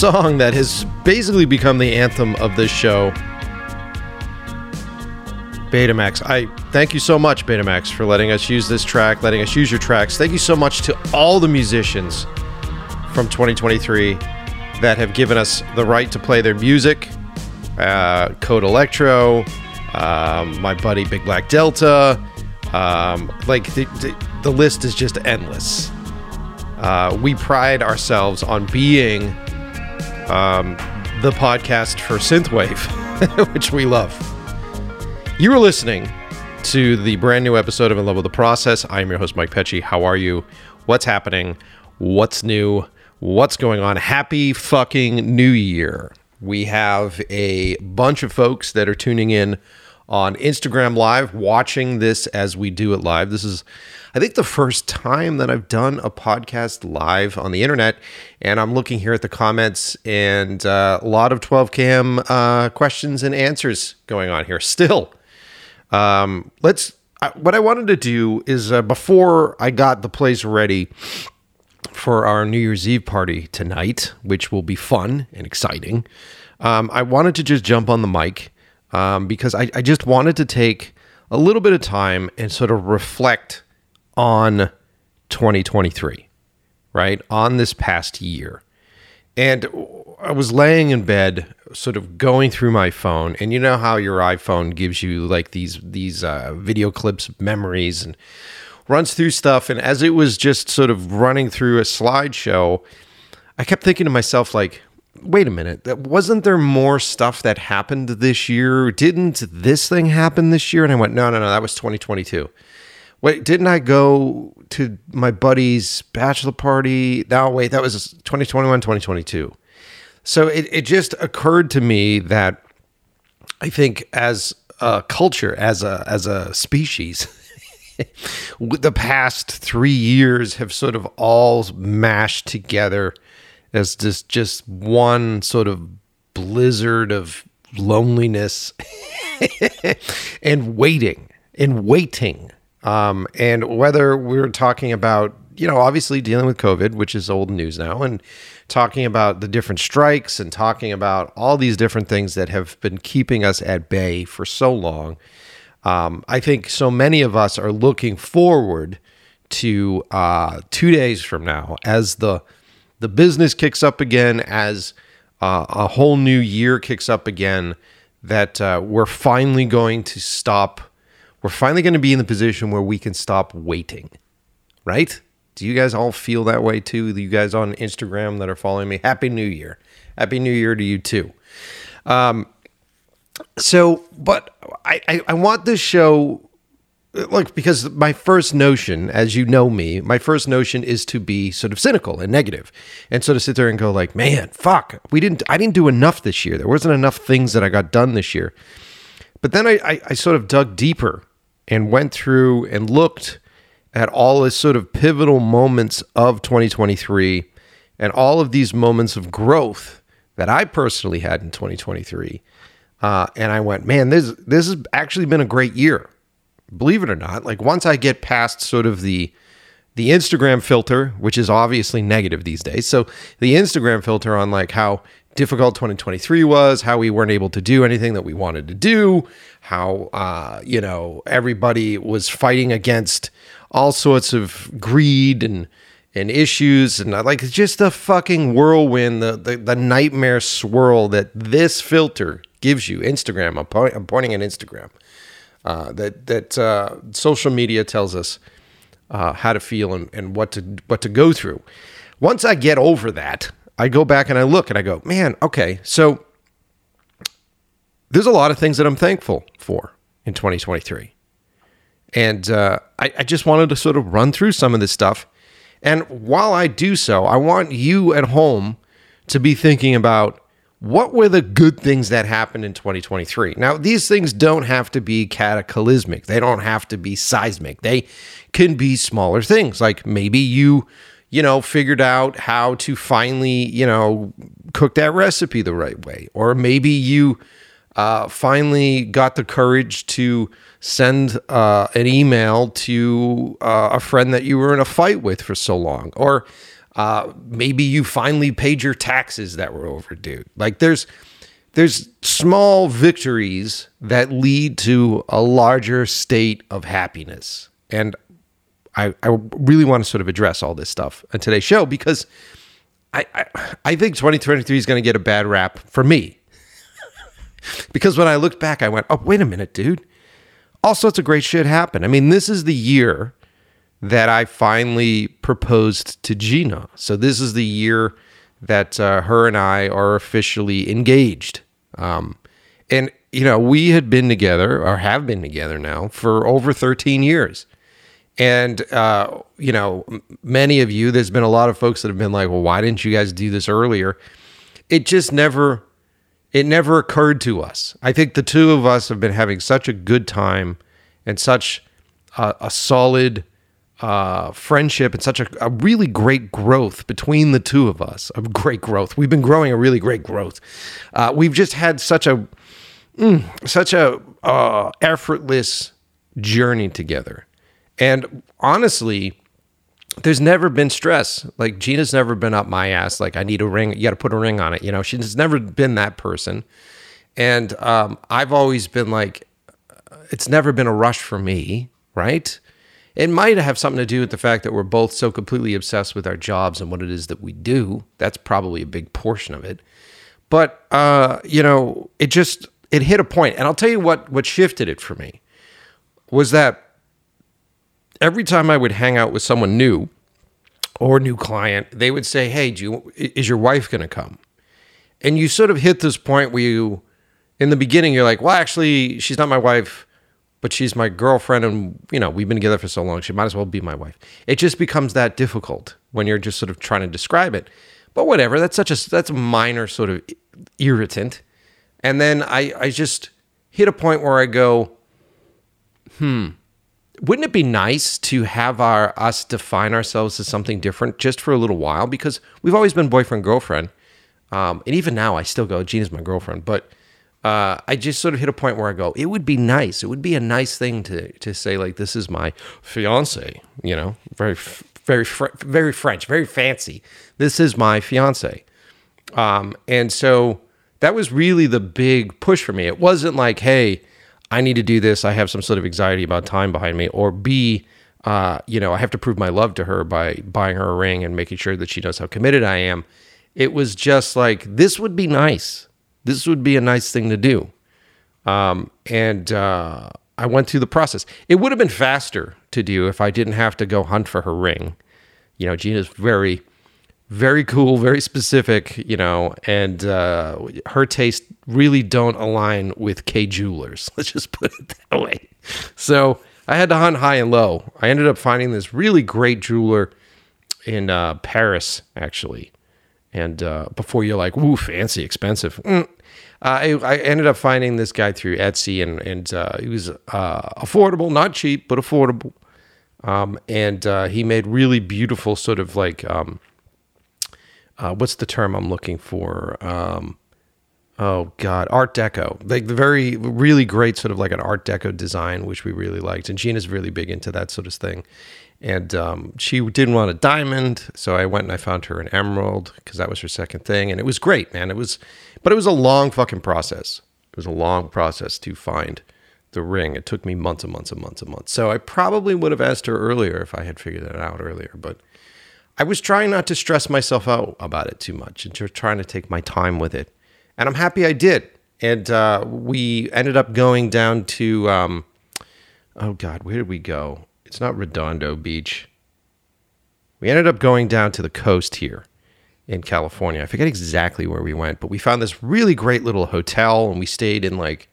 song that has basically become the anthem of this show. Betamax. I thank you so much, Betamax, for letting us use this track, letting us use your tracks. Thank you so much to all the musicians from 2023 that have given us the right to play their music. Uh, Code Elektro, um, my buddy Big Black Delta. Um, like the, the, the list is just endless. Uh, we pride ourselves on being um, the podcast for synthwave, which we love. You are listening to the brand new episode of In Love with the Process. I am your host, Mike Pecci. How are you? What's happening? What's new? What's going on? Happy fucking New Year. We have a bunch of folks that are tuning in on Instagram Live, watching this as we do it live. This is I think the first time that I've done a podcast live on the internet, and I'm looking here at the comments and uh, a lot of 12 cam uh, questions and answers going on here. Still, um, let's. I, what I wanted to do is uh, before I got the place ready for our New Year's Eve party tonight, which will be fun and exciting. Um, I wanted to just jump on the mic um, because I, I just wanted to take a little bit of time and sort of reflect on 2023, right? On this past year. And I was laying in bed, sort of going through my phone, and you know how your iPhone gives you like these these uh, video clips memories and runs through stuff. And as it was just sort of running through a slideshow, I kept thinking to myself, like, wait a minute, wasn't there more stuff that happened this year? Didn't this thing happen this year? And I went, no, no, no, that was 2022. Wait, didn't I go to my buddy's bachelor party? No, wait, that was 2021, 2022. So it, it just occurred to me that I think as a culture, as a as a species, the past three years have sort of all mashed together as just just one sort of blizzard of loneliness and waiting and waiting um, and whether we're talking about, you know, obviously dealing with COVID, which is old news now, and talking about the different strikes and talking about all these different things that have been keeping us at bay for so long. Um, I think so many of us are looking forward to uh, two days from now as the the business kicks up again, as uh, a whole new year kicks up again. That uh, we're finally going to stop we're finally going to be in the position where we can stop waiting, right? Do you guys all feel that way too? You guys on Instagram that are following me, Happy New Year. Happy New Year to you too. Um, so, but I, I, I want this show, look, because my first notion, as you know me, my first notion is to be sort of cynical and negative and sort of sit there and go like, man, fuck, we didn't, I didn't do enough this year. There wasn't enough things that I got done this year. But then I, I, I sort of dug deeper and went through and looked at all the sort of pivotal moments of 2023 and all of these moments of growth that I personally had in 2023. Uh, and I went, man, this this has actually been a great year. Believe it or not, like once I get past sort of the the Instagram filter, which is obviously negative these days. So the Instagram filter on like how difficult 2023 was, how we weren't able to do anything that we wanted to do, how uh, you know everybody was fighting against all sorts of greed and and issues and uh, like just the fucking whirlwind, the, the the nightmare swirl that this filter gives you. Instagram, I'm, po- I'm pointing at Instagram. Uh, that that uh, social media tells us uh, how to feel and, and what to what to go through. Once I get over that, I go back and I look and I go, man, okay, so there's a lot of things that I'm thankful for in 2023. And uh, I, I just wanted to sort of run through some of this stuff. And while I do so, I want you at home to be thinking about what were the good things that happened in 2023. Now, these things don't have to be cataclysmic, they don't have to be seismic. They can be smaller things, like maybe you you know, figured out how to finally, you know, cook that recipe the right way. Or maybe you uh, finally got the courage to send uh, an email to uh, a friend that you were in a fight with for so long. Or Uh, maybe you finally paid your taxes that were overdue. Like there's there's small victories that lead to a larger state of happiness. And I, I really want to sort of address all this stuff on today's show because I, I, I think 2023 is going to get a bad rap for me. because when I looked back, I went, oh, wait a minute, dude. All sorts of great shit happened. I mean, this is the year that I finally proposed to Gina. So this is the year that uh, her and I are officially engaged. Um, and, you know, we had been together or have been together now for over 13 years. And, uh, you know, many of you, there's been a lot of folks that have been like, well, why didn't you guys do this earlier? It just never, it never occurred to us. I think the two of us have been having such a good time and such a, a solid uh, friendship and such a, a, really great growth between the two of us. A great growth. We've been growing a really great growth. Uh, we've just had such a mm, such a uh, effortless journey together, and honestly, there's never been stress. Like Gina's never been up my ass. Like I need a ring. You got to put a ring on it. You know, she's never been that person, and um, I've always been like, it's never been a rush for me, right? It might have something to do with the fact that we're both so completely obsessed with our jobs and what it is that we do. That's probably a big portion of it. But uh, you know, it just it hit a point, and I'll tell you what what shifted it for me was that every time I would hang out with someone new or new client, they would say, "Hey, do you, is your wife going to come?" And you sort of hit this point where you, in the beginning, you're like, "Well, actually, she's not my wife." But she's my girlfriend and you know we've been together for so long she might as well be my wife. It just becomes that difficult when you're just sort of trying to describe it. But whatever that's such a that's a minor sort of irritant. And then i i just hit a point where i go hmm wouldn't it be nice to have our us define ourselves as something different just for a little while? Because we've always been boyfriend girlfriend. Um, and even now i still go gina's my girlfriend but uh, I just sort of hit a point where I go, it would be nice. It would be a nice thing to to say like, this is my fiance. You know, very very very French, very fancy. This is my fiance. Um, and so that was really the big push for me. It wasn't like, hey, I need to do this. I have some sort of anxiety about time behind me, or B, uh, you know, I have to prove my love to her by buying her a ring and making sure that she knows how committed I am. It was just like this would be nice this would be a nice thing to do. Um, and uh, I went through the process. It would have been faster to do if I didn't have to go hunt for her ring. You know, Gina's very, very cool, very specific, you know, and uh, her taste really don't align with Kay Jewelers. Let's just put it that way. So I had to hunt high and low. I ended up finding this really great jeweler in uh, Paris, actually. And uh, before you're like, "Ooh, fancy, expensive," mm. uh, I, I, ended up finding this guy through Etsy, and and uh, he was uh, affordable, not cheap, but affordable. Um, and uh, he made really beautiful, sort of like, um, uh, what's the term I'm looking for? Um, oh God, Art Deco, like the very, really great sort of like an Art Deco design, which we really liked. And Gina's really big into that sort of thing and um, she didn't want a diamond so i went and i found her an emerald because that was her second thing and it was great man. It was but it was a long fucking process. It was a long process to find the ring. It took me months and months and months and months. So i probably would have asked her earlier if i had figured that out earlier but i was trying not to stress myself out about it too much and just trying to take my time with it. And i'm happy i did. And uh, we ended up going down to um, oh god where did we go it's not Redondo Beach. We ended up going down to the coast here in California. I forget exactly where we went, but we found this really great little hotel and we stayed in like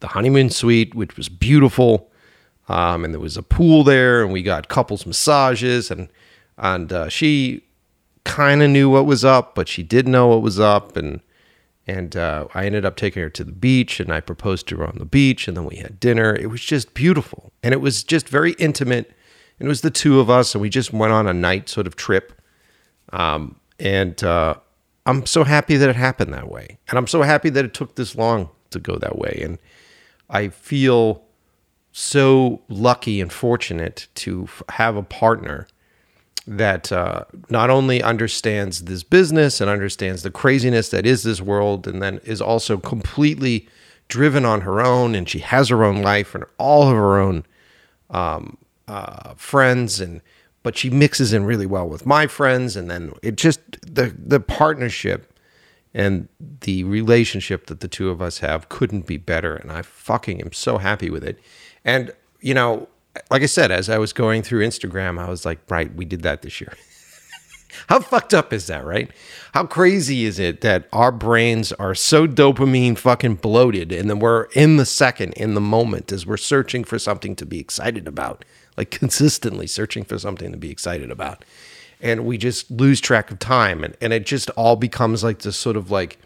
the honeymoon suite, which was beautiful. Um, and there was a pool there, and we got couples massages, and and uh, she kind of knew what was up, but she didn't know what was up, and and uh, I ended up taking her to the beach and I proposed to her on the beach and then we had dinner. It was just beautiful. And it was just very intimate. And it was the two of us and we just went on a night sort of trip. Um, and uh, I'm so happy that it happened that way. And I'm so happy that it took this long to go that way. And I feel so lucky and fortunate to have a partner that uh, not only understands this business and understands the craziness that is this world, and then is also completely driven on her own, and she has her own life and all of her own um, uh, friends, and but she mixes in really well with my friends, and then it just the the partnership and the relationship that the two of us have couldn't be better, and I fucking am so happy with it, and you know like I said, as I was going through Instagram, I was like, right, we did that this year. How fucked up is that, right? How crazy is it that our brains are so dopamine fucking bloated and then we're in the second, in the moment, as we're searching for something to be excited about, like consistently searching for something to be excited about. And we just lose track of time and, and it just all becomes like this sort of like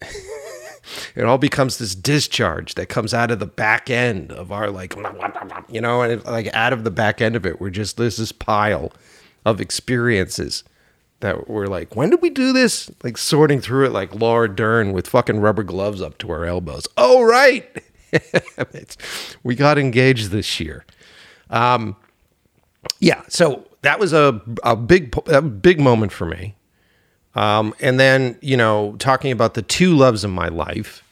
it all becomes this discharge that comes out of the back end of our like you know and like out of the back end of it we're just there's this pile of experiences that we're like when did we do this? Like sorting through it like laura dern with fucking rubber gloves up to our elbows. Oh right! We got engaged this year. Um yeah so that was a, a big a big moment for me um, and then, you know, talking about the two loves of my life,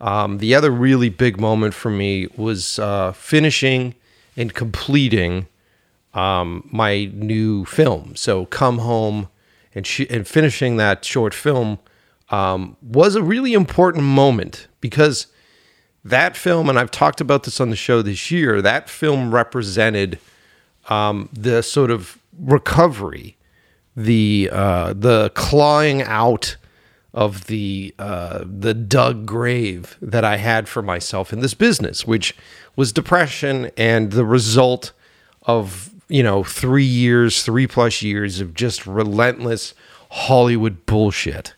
um, the other really big moment for me was uh, finishing and completing um, my new film. So, Come Home and, sh- and finishing that short film um, was a really important moment because that film, and I've talked about this on the show this year, that film represented um, the sort of recovery the uh, the clawing out of the uh, the dug grave that I had for myself in this business, which was depression and the result of you know three years, three plus years of just relentless Hollywood bullshit,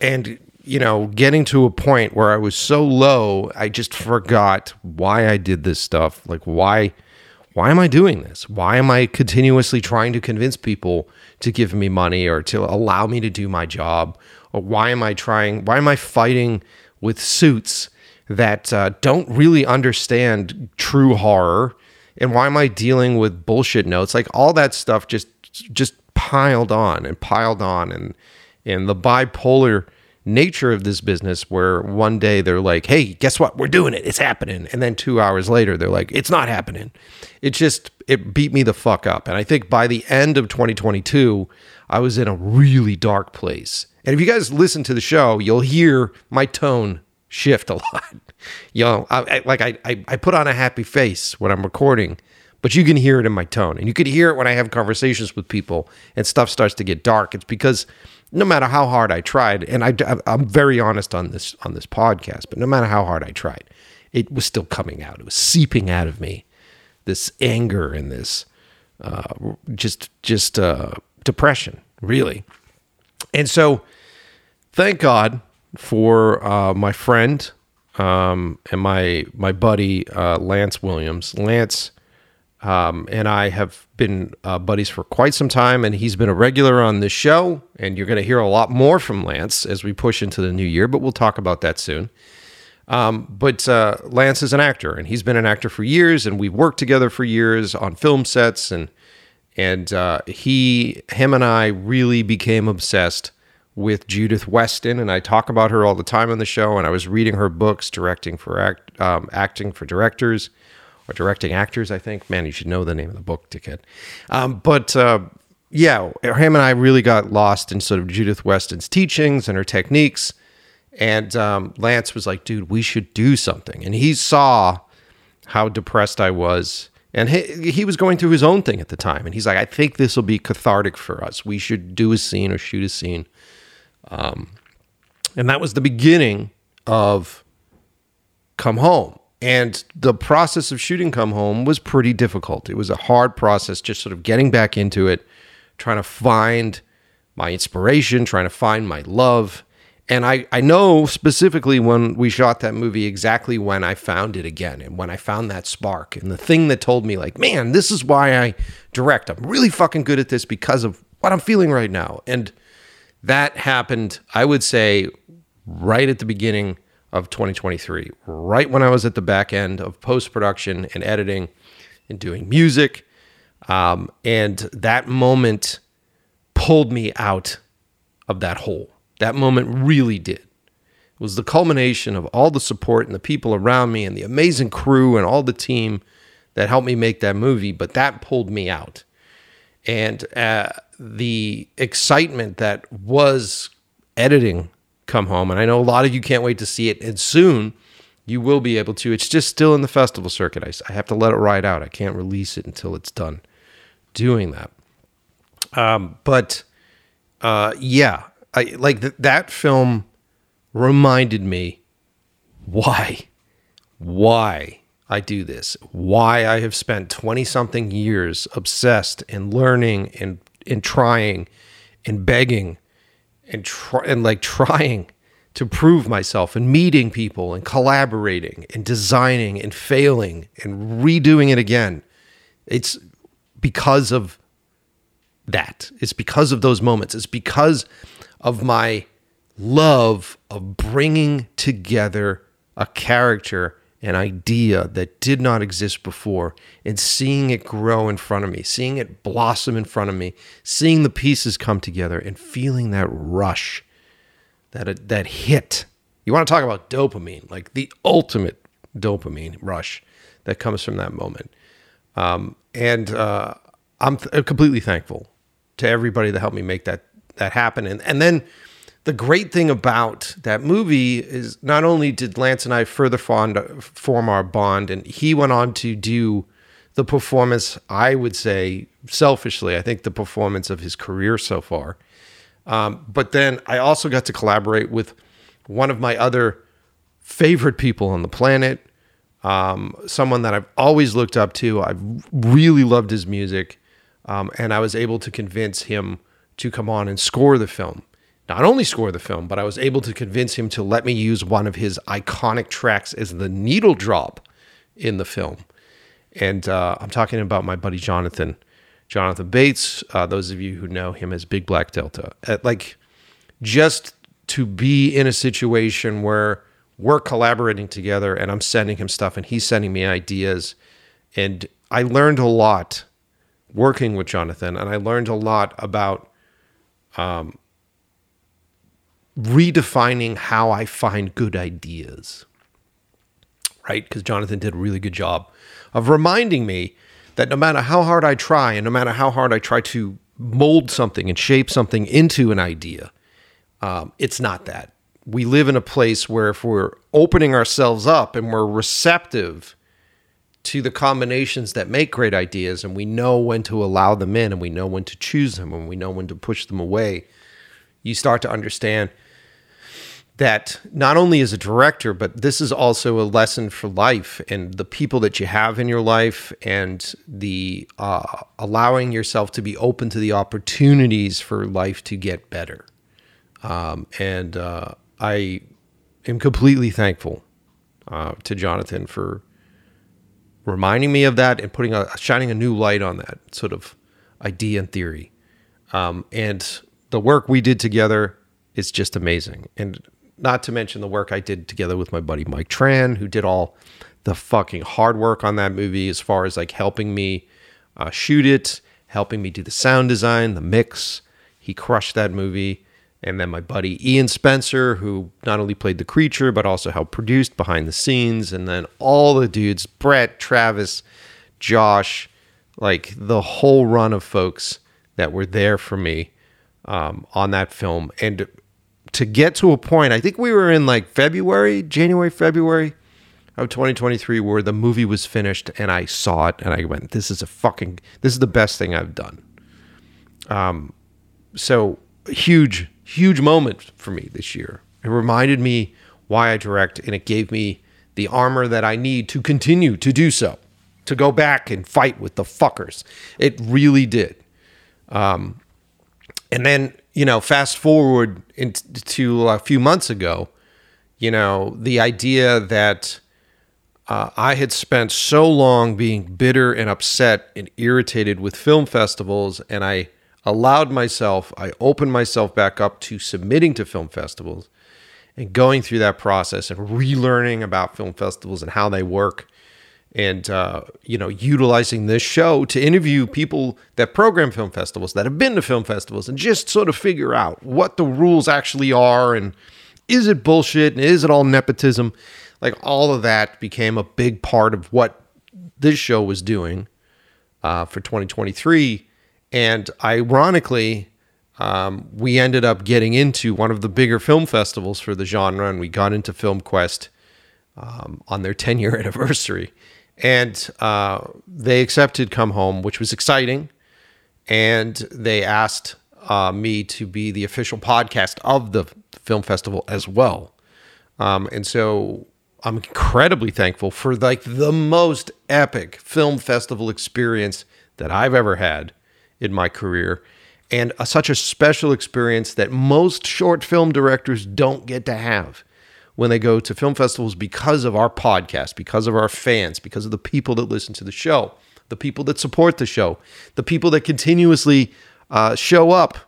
and you know getting to a point where I was so low, I just forgot why I did this stuff, like why why am I doing this? Why am I continuously trying to convince people to give me money or to allow me to do my job? Or why am I trying, why am I fighting with suits that uh, don't really understand true horror? And why am I dealing with bullshit notes? Like all that stuff just, just piled on and piled on. And, and the bipolar nature of this business where one day they're like, hey, guess what? We're doing it. It's happening. And then two hours later, they're like, it's not happening. It just, it beat me the fuck up. And I think by the end of 2022, I was in a really dark place. And if you guys listen to the show, you'll hear my tone shift a lot. you know, I, I, like I, I, I put on a happy face when I'm recording, but you can hear it in my tone. And you can hear it when I have conversations with people and stuff starts to get dark. It's because no matter how hard I tried, and I, I'm very honest on this on this podcast, but no matter how hard I tried, it was still coming out. It was seeping out of me. This anger and this uh, just just uh, depression, really. And so, thank God for uh, my friend um, and my my buddy uh, Lance Williams. Lance um, and I have been uh, buddies for quite some time, and he's been a regular on this show. And you're going to hear a lot more from Lance as we push into the new year, but we'll talk about that soon. Um, but uh, Lance is an actor, and he's been an actor for years, and we've worked together for years on film sets, and and uh, he, him, and I really became obsessed with Judith Weston, and I talk about her all the time on the show. And I was reading her books, directing for act, um, acting for directors or directing actors, I think. Man, you should know the name of the book, dickhead. Um, but uh, yeah, Ham and I really got lost in sort of Judith Weston's teachings and her techniques. And um, Lance was like, dude, we should do something. And he saw how depressed I was. And he, he was going through his own thing at the time. And he's like, I think this will be cathartic for us. We should do a scene or shoot a scene. Um, and that was the beginning of Come Home. And the process of shooting Come Home was pretty difficult. It was a hard process, just sort of getting back into it, trying to find my inspiration, trying to find my love. And I, I know specifically when we shot that movie exactly when I found it again and when I found that spark and the thing that told me, like, man, this is why I direct. I'm really fucking good at this because of what I'm feeling right now. And that happened, I would say, right at the beginning of 2023, right when I was at the back end of post production and editing and doing music. Um, and that moment pulled me out of that hole. That moment really did. It was the culmination of all the support and the people around me and the amazing crew and all the team that helped me make that movie. But that pulled me out. And uh, the excitement that was editing Come Home, and I know a lot of you can't wait to see it, and soon you will be able to. It's just still in the festival circuit. I, I have to let it ride out. I can't release it until it's done doing that. Um, but uh, yeah, I like th- that film reminded me why, why I do this, why I have spent 20 something years obsessed and learning and, and trying and begging and try, and like trying to prove myself and meeting people and collaborating and designing and failing and redoing it again. It's because of that. It's because of those moments. It's because of my love of bringing together a character, an idea that did not exist before, and seeing it grow in front of me, seeing it blossom in front of me, seeing the pieces come together, and feeling that rush, that that hit. You want to talk about dopamine, like the ultimate dopamine rush that comes from that moment. Um, and uh, I'm th- completely thankful to everybody that helped me make that that happen. And and then the great thing about that movie is not only did Lance and I further fond, form our bond, and he went on to do the performance, I would say, selfishly, I think the performance of his career so far. Um, but then I also got to collaborate with one of my other favorite people on the planet, um, someone that I've always looked up to. I've really loved his music. Um, and I was able to convince him to come on and score the film. Not only score the film, but I was able to convince him to let me use one of his iconic tracks as the needle drop in the film. And uh, I'm talking about my buddy Jonathan, Jonathan Bates. Uh, those of you who know him as Big Black Delta, uh, like just to be in a situation where we're collaborating together, and I'm sending him stuff, and he's sending me ideas, and I learned a lot working with Jonathan, and I learned a lot about um, redefining how I find good ideas. Right? Because Jonathan did a really good job of reminding me that no matter how hard I try, and no matter how hard I try to mold something and shape something into an idea, um, it's not that. We live in a place where if we're opening ourselves up and we're receptive to the combinations that make great ideas and we know when to allow them in and we know when to choose them and we know when to push them away you start to understand that not only as a director but this is also a lesson for life and the people that you have in your life and the uh, allowing yourself to be open to the opportunities for life to get better um, and uh, i am completely thankful uh, to jonathan for reminding me of that and putting a shining a new light on that sort of idea and theory. Um, and the work we did together is just amazing. And not to mention the work I did together with my buddy Mike Tran, who did all the fucking hard work on that movie as far as like helping me uh, shoot it, helping me do the sound design, the mix. He crushed that movie and then my buddy Ian Spencer, who not only played the creature but also helped produce behind the scenes, and then all the dudes Brett, Travis, Josh, like the whole run of folks that were there for me um, on that film. And to get to a point, I think we were in like February, January, February of 2023, where the movie was finished, and I saw it, and I went, "This is a fucking, this is the best thing I've done." Um, so huge huge moment for me this year. It reminded me why I direct, and it gave me the armor that I need to continue to do so, to go back and fight with the fuckers. It really did. Um, and then, you know, fast forward into a few months ago, you know, the idea that uh, I had spent so long being bitter and upset and irritated with film festivals, and I allowed myself, I opened myself back up to submitting to film festivals and going through that process and relearning about film festivals and how they work and uh, you know utilizing this show to interview people that program film festivals that have been to film festivals and just sort of figure out what the rules actually are and is it bullshit and is it all nepotism? Like all of that became a big part of what this show was doing uh, for 2023 and ironically um, we ended up getting into one of the bigger film festivals for the genre and we got into FilmQuest um, on their 10 year anniversary and uh, they accepted Come Home, which was exciting. And they asked uh, me to be the official podcast of the film festival as well. Um, and so I'm incredibly thankful for like the most epic film festival experience that I've ever had in my career and a, such a special experience that most short film directors don't get to have when they go to film festivals because of our podcast, because of our fans, because of the people that listen to the show, the people that support the show, the people that continuously uh, show up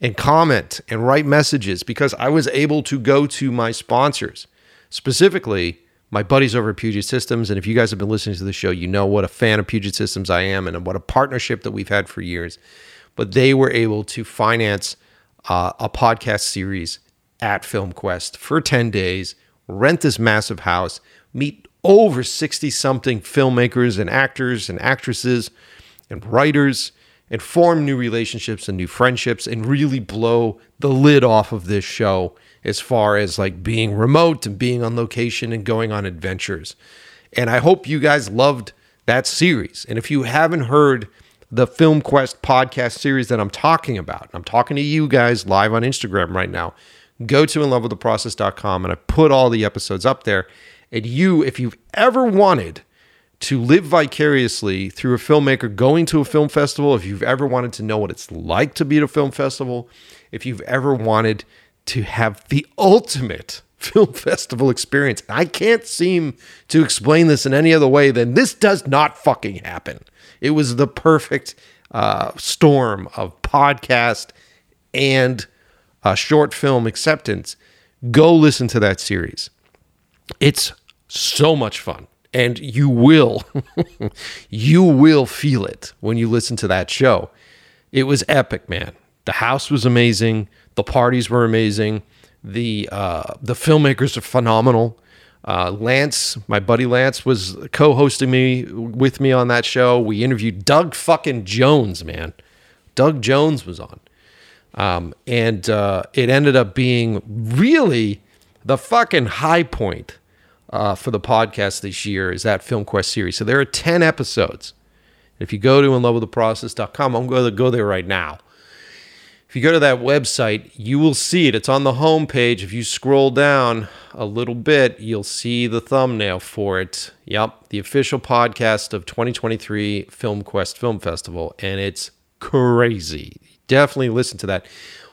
and comment and write messages. Because I was able to go to my sponsors, specifically my buddies over at Puget Systems. And if you guys have been listening to the show, you know what a fan of Puget Systems I am and what a partnership that we've had for years. But they were able to finance uh, a podcast series at FilmQuest for 10 days, rent this massive house, meet over 60 something filmmakers and actors and actresses and writers, and form new relationships and new friendships, and really blow the lid off of this show as far as like being remote and being on location and going on adventures. And I hope you guys loved that series. And if you haven't heard the FilmQuest podcast series that I'm talking about, I'm talking to you guys live on Instagram right now go to inlovewiththeprocess.com and I put all the episodes up there. And you, if you've ever wanted to live vicariously through a filmmaker going to a film festival, if you've ever wanted to know what it's like to be at a film festival, if you've ever wanted to have the ultimate film festival experience, I can't seem to explain this in any other way than this does not fucking happen. It was the perfect uh, storm of podcast and uh, short film acceptance, go listen to that series. It's so much fun. And you will, you will feel it when you listen to that show. It was epic, man. The house was amazing. The parties were amazing. The uh, the filmmakers are phenomenal. Uh, Lance, my buddy Lance, was co-hosting me with me on that show. We interviewed Doug fucking Jones, man. Doug Jones was on. Um, and uh, it ended up being really the fucking high point uh, for the podcast this year is that FilmQuest series. So there are 10 episodes. If you go to inlovewiththeprocess.com, I'm going to go there right now. If you go to that website, you will see it. It's on the home page. If you scroll down a little bit, you'll see the thumbnail for it. Yep, the official podcast of 2023 FilmQuest Film Festival. And it's crazy definitely listen to that.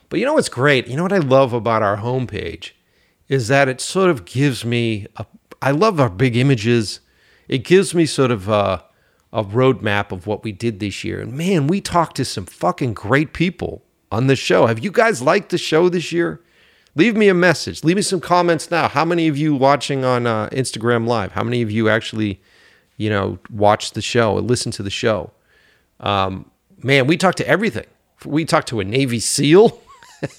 But you know what's great? You know what I love about our homepage is that it sort of gives me a, I love our big images. It gives me sort of a, a roadmap of what we did this year. And man, we talked to some fucking great people on the show. Have you guys liked the show this year? Leave me a message. Leave me some comments now. How many of you watching on uh, Instagram Live? How many of you actually, you know, watch the show and listen to the show? Um, man, we talked to everything we talked to a Navy SEAL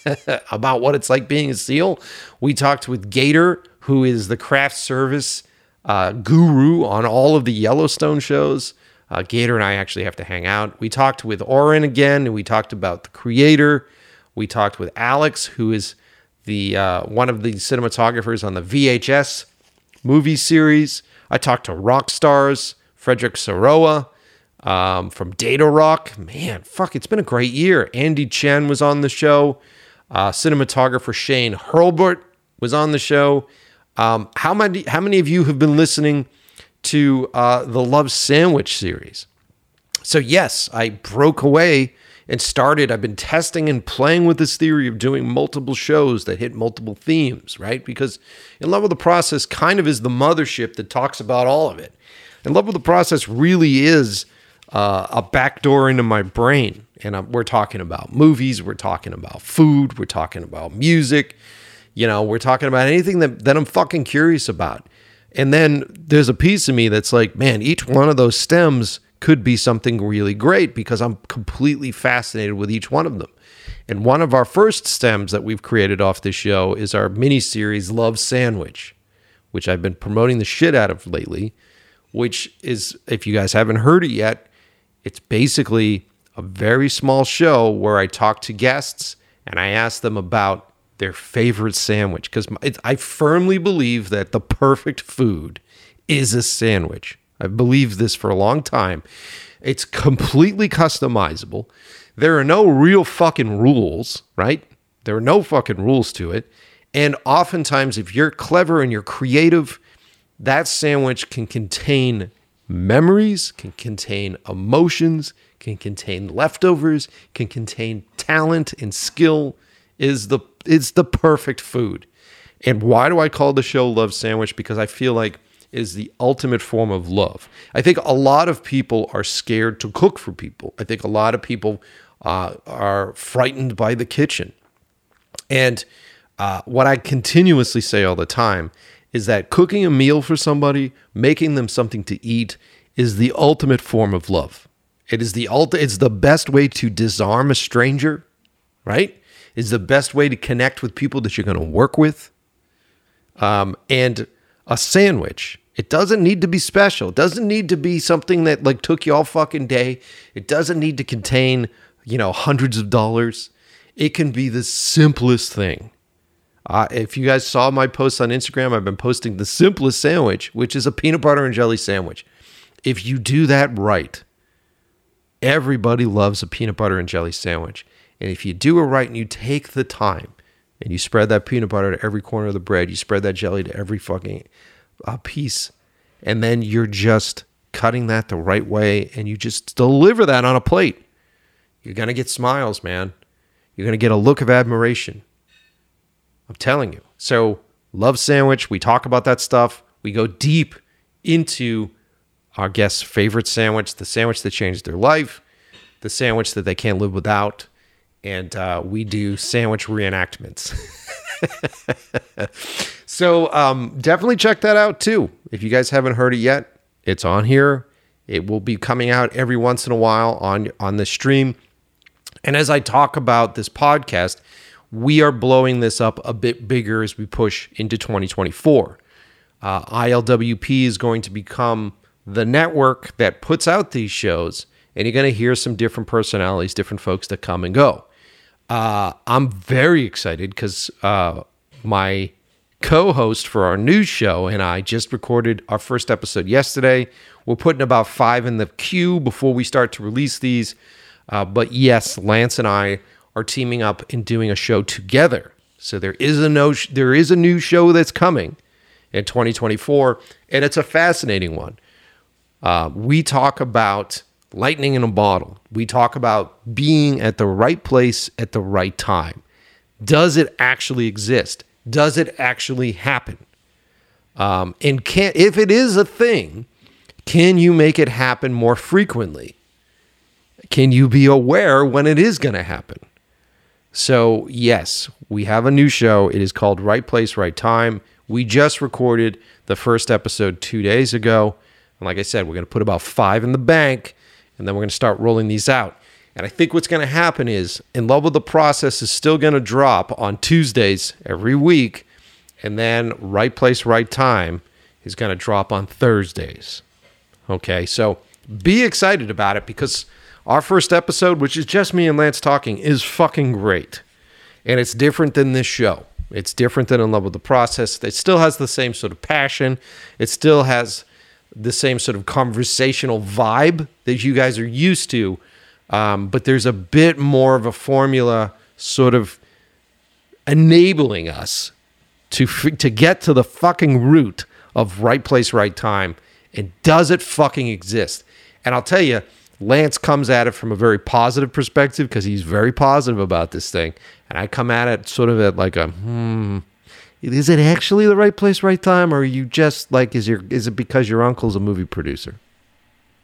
about what it's like being a SEAL. We talked with Gator, who is the craft service uh, guru on all of the Yellowstone shows. Uh, Gator and I actually have to hang out. We talked with Oren again, and we talked about the creator. We talked with Alex, who is the uh, one of the cinematographers on the VHS movie series. I talked to rock stars, Fredrik Saroea, um, from Datarock. Man, fuck, it's been a great year. Andy Chen was on the show. Uh, cinematographer Shane Hurlbut was on the show. Um, how many how many of you have been listening to uh, the Love Sandwich series? So yes, I broke away and started. I've been testing and playing with this theory of doing multiple shows that hit multiple themes, right? Because in Love with the Process kind of is the mothership that talks about all of it. And Love with the Process really is uh, a backdoor into my brain. And I'm, we're talking about movies, we're talking about food, we're talking about music, you know, we're talking about anything that, that I'm fucking curious about. And then there's a piece of me that's like, man, each one of those stems could be something really great because I'm completely fascinated with each one of them. And one of our first stems that we've created off this show is our mini series Love Sandwich, which I've been promoting the shit out of lately, which is, if you guys haven't heard it yet, it's basically a very small show where I talk to guests and I ask them about their favorite sandwich because I firmly believe that the perfect food is a sandwich. I've believed this for a long time. It's completely customizable. There are no real fucking rules, right? There are no fucking rules to it. And oftentimes, if you're clever and you're creative, that sandwich can contain memories, can contain emotions, can contain leftovers, can contain talent and skill. Is the it's the perfect food. And why do I call the show Love Sandwich? Because I feel like is the ultimate form of love. I think a lot of people are scared to cook for people. I think a lot of people uh, are frightened by the kitchen. And uh, what I continuously say all the time is that cooking a meal for somebody, making them something to eat, is the ultimate form of love. It is the ulti- It's the best way to disarm a stranger, right? It's the best way to connect with people that you're going to work with. Um, and a sandwich. It doesn't need to be special. It doesn't need to be something that like took you all fucking day. It doesn't need to contain, you know, hundreds of dollars. It can be the simplest thing. Uh, if you guys saw my posts on Instagram, I've been posting the simplest sandwich, which is a peanut butter and jelly sandwich. If you do that right, everybody loves a peanut butter and jelly sandwich. And if you do it right and you take the time and you spread that peanut butter to every corner of the bread. You spread that jelly to every fucking uh, piece, and then you're just cutting that the right way, and you just deliver that on a plate. You're gonna get smiles, man. You're gonna get a look of admiration. I'm telling you. So, love sandwich. We talk about that stuff. We go deep into our guests' favorite sandwich, the sandwich that changed their life, the sandwich that they can't live without and uh, we do sandwich reenactments. so um, definitely check that out too. If you guys haven't heard it yet, it's on here. It will be coming out every once in a while on on the stream. And as I talk about this podcast, we are blowing this up a bit bigger as we push into 2024. Uh, ILWP is going to become the network that puts out these shows, and you're going to hear some different personalities, different folks that come and go. Uh, I'm very excited because uh, my co host for our news show and I just recorded our first episode yesterday. We're putting about five in the queue before we start to release these. Uh, but yes, Lance and I are teaming up and doing a show together. So there is a no, there is a new show that's coming in 2024, and it's a fascinating one. Uh, we talk about lightning in a bottle. We talk about being at the right place at the right time. Does it actually exist? Does it actually happen? Um, and can if it is a thing, can you make it happen more frequently? Can you be aware when it is going to happen? So, yes, we have a new show. It is called Right Place, Right Time. We just recorded the first episode two days ago. And like I said, we're going to put about five in the bank and then we're going to start rolling these out. And I think what's going to happen is In Love with the Process is still going to drop on Tuesdays every week. And then Right Place, Right Time is going to drop on Thursdays. Okay, so be excited about it because our first episode, which is just me and Lance talking, is fucking great. And it's different than this show. It's different than In Love with the Process. It still has the same sort of passion. It still has the same sort of conversational vibe that you guys are used to. Um, but there's a bit more of a formula sort of enabling us to to get to the fucking root of right place, right time. And does it fucking exist? And I'll tell you, Lance comes at it from a very positive perspective because he's very positive about this thing. And I come at it sort of at like a, hmm, is it actually the right place, right time, or are you just like is your is it because your uncle's a movie producer?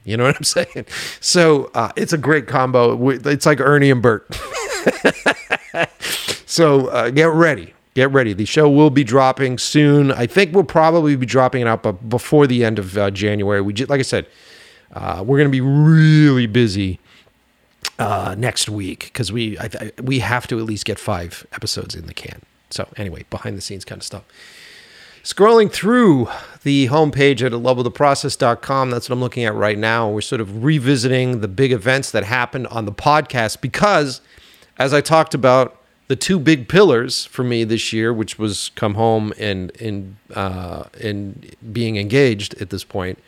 You know what I'm saying? So uh, it's a great combo. It's like Ernie and Bert. so uh, get ready. get ready. The show will be dropping soon. I think we'll probably be dropping it out but before the end of uh, January. We just, like I said, uh, we're going to be really busy uh, next week because we I, I, we have to at least get five episodes in the can. So anyway, behind the scenes kind of stuff. Scrolling through the homepage at loveoftheprocess.com, that's what I'm looking at right now. We're sort of revisiting the big events that happened on the podcast because, as I talked about, the two big pillars for me this year, which was come home and and uh, and being engaged at this point,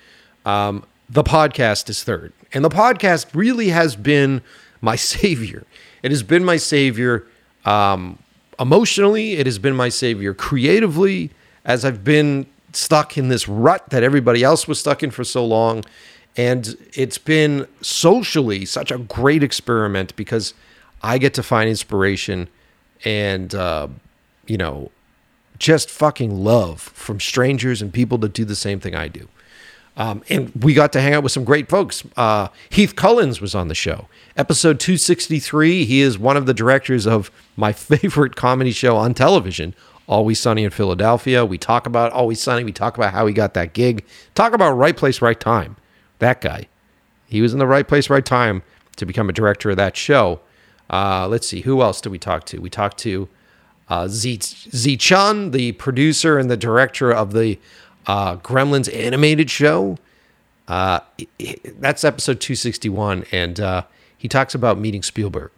um, the podcast is third, and the podcast really has been my savior. It has been my savior um, emotionally. It has been my savior creatively, as I've been stuck in this rut that everybody else was stuck in for so long. And it's been socially such a great experiment because I get to find inspiration and uh, you know just fucking love from strangers and people that do the same thing I do. Um, and we got to hang out with some great folks. Uh, Heath Cullens was on the show. Episode 263, he is one of the directors of my favorite comedy show on television, Always Sunny in Philadelphia. We talk about Always Sunny. We talk about how he got that gig. Talk about right place, right time. That guy. He was in the right place, right time to become a director of that show. Uh, let's see, who else did we talk to? We talked to uh, Tze, Tze Chun, the producer and the director of the uh, Gremlins animated show. Uh, that's episode 261. And uh, he talks about meeting Spielberg,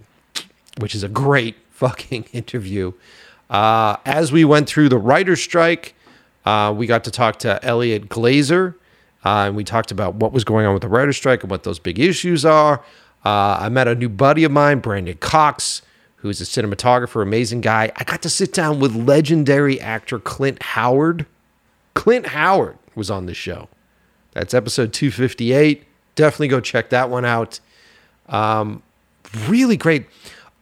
which is a great fucking interview. Uh, as we went through the writer's strike, uh, we got to talk to Elliot Glazer. Uh, and we talked about what was going on with the writer's strike and what those big issues are. Uh, I met a new buddy of mine, Brandon Cox, who's a cinematographer, amazing guy. I got to sit down with legendary actor Clint Howard. Clint Howard was on the show. That's episode 258. Definitely go check that one out. Um, really great.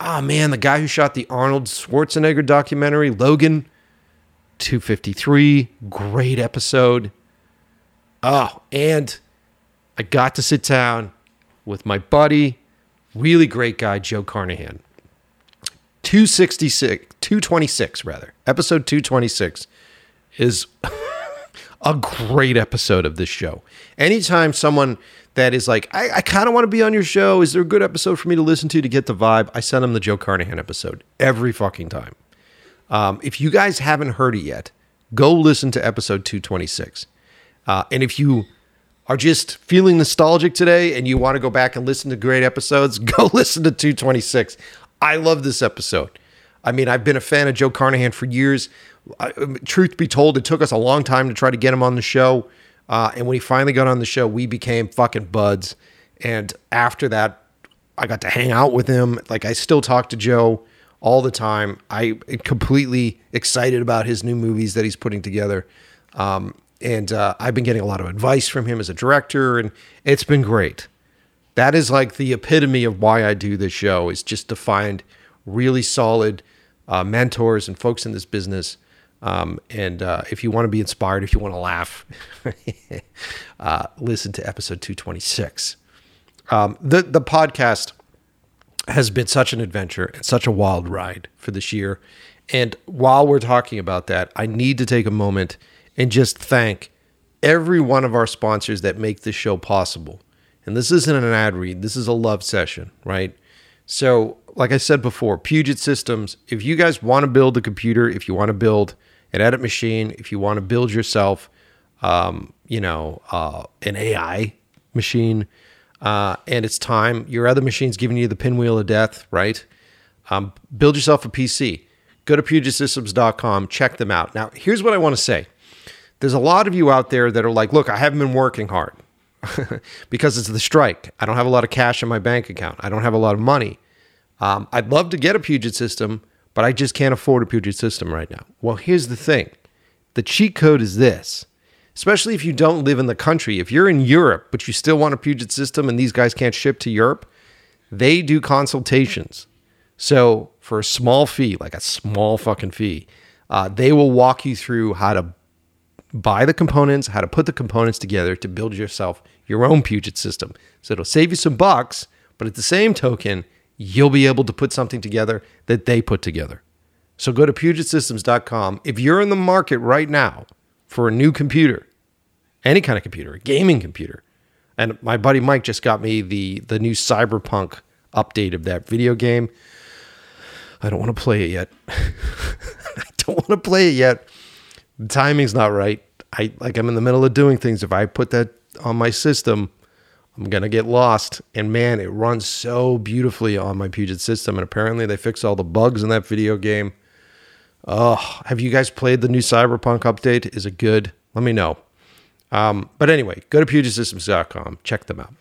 Oh man, the guy who shot the Arnold Schwarzenegger documentary, Logan, 253. Great episode. Oh, and I got to sit down with my buddy, really great guy, Joe Carnahan. 266, 226 rather. Episode 226 is a great episode of this show. Anytime someone that is like, I, I kind of want to be on your show, is there a good episode for me to listen to to get the vibe? I send them the Joe Carnahan episode every fucking time. Um, if you guys haven't heard it yet, go listen to episode 226. Uh, and if you are just feeling nostalgic today and you want to go back and listen to great episodes, go listen to 226. I love this episode. I mean, I've been a fan of Joe Carnahan for years. I, truth be told, it took us a long time to try to get him on the show. Uh, and when he finally got on the show, we became fucking buds. And after that, I got to hang out with him. Like, I still talk to Joe all the time. I am completely excited about his new movies that he's putting together. Um, and uh, I've been getting a lot of advice from him as a director, and it's been great. That is like the epitome of why I do this show is just to find really solid uh, mentors and folks in this business. Um, and uh, if you want to be inspired, if you want to laugh, uh, listen to episode 226. Um, the the podcast has been such an adventure and such a wild ride for this year. And while we're talking about that, I need to take a moment and just thank every one of our sponsors that make this show possible. And this isn't an ad read, this is a love session, right? So, like I said before, Puget Systems, if you guys want to build a computer, if you want to build an edit machine, if you want to build yourself, um, you know, uh, an AI machine, uh, and it's time, your other machine's giving you the pinwheel of death, right? Um, build yourself a PC. Go to PugetSystems.com, check them out. Now, here's what I want to say there's a lot of you out there that are like, look, I haven't been working hard because it's the strike. I don't have a lot of cash in my bank account. I don't have a lot of money. Um, I'd love to get a Puget system, but I just can't afford a Puget system right now. Well, here's the thing the cheat code is this. Especially if you don't live in the country. If you're in Europe, but you still want a Puget system and these guys can't ship to Europe, they do consultations. So, for a small fee, like a small fucking fee, uh, they will walk you through how to buy the components, how to put the components together to build yourself your own Puget system. So it'll save you some bucks, but at the same token, you'll be able to put something together that they put together. So go to PugetSystems.com. If you're in the market right now for a new computer, any kind of computer, a gaming computer, and my buddy Mike just got me the the new Cyberpunk update of that video game. I don't want to play it yet. I don't want to play it yet. The timing's not right. I like I'm in the middle of doing things. If I put that on my system, I'm gonna get lost. And man, it runs so beautifully on my Puget system. And apparently they fixed all the bugs in that video game. Oh, have you guys played the new Cyberpunk update? Is it good? Let me know. Um, but anyway, go to PugetSystems.com. Check them out.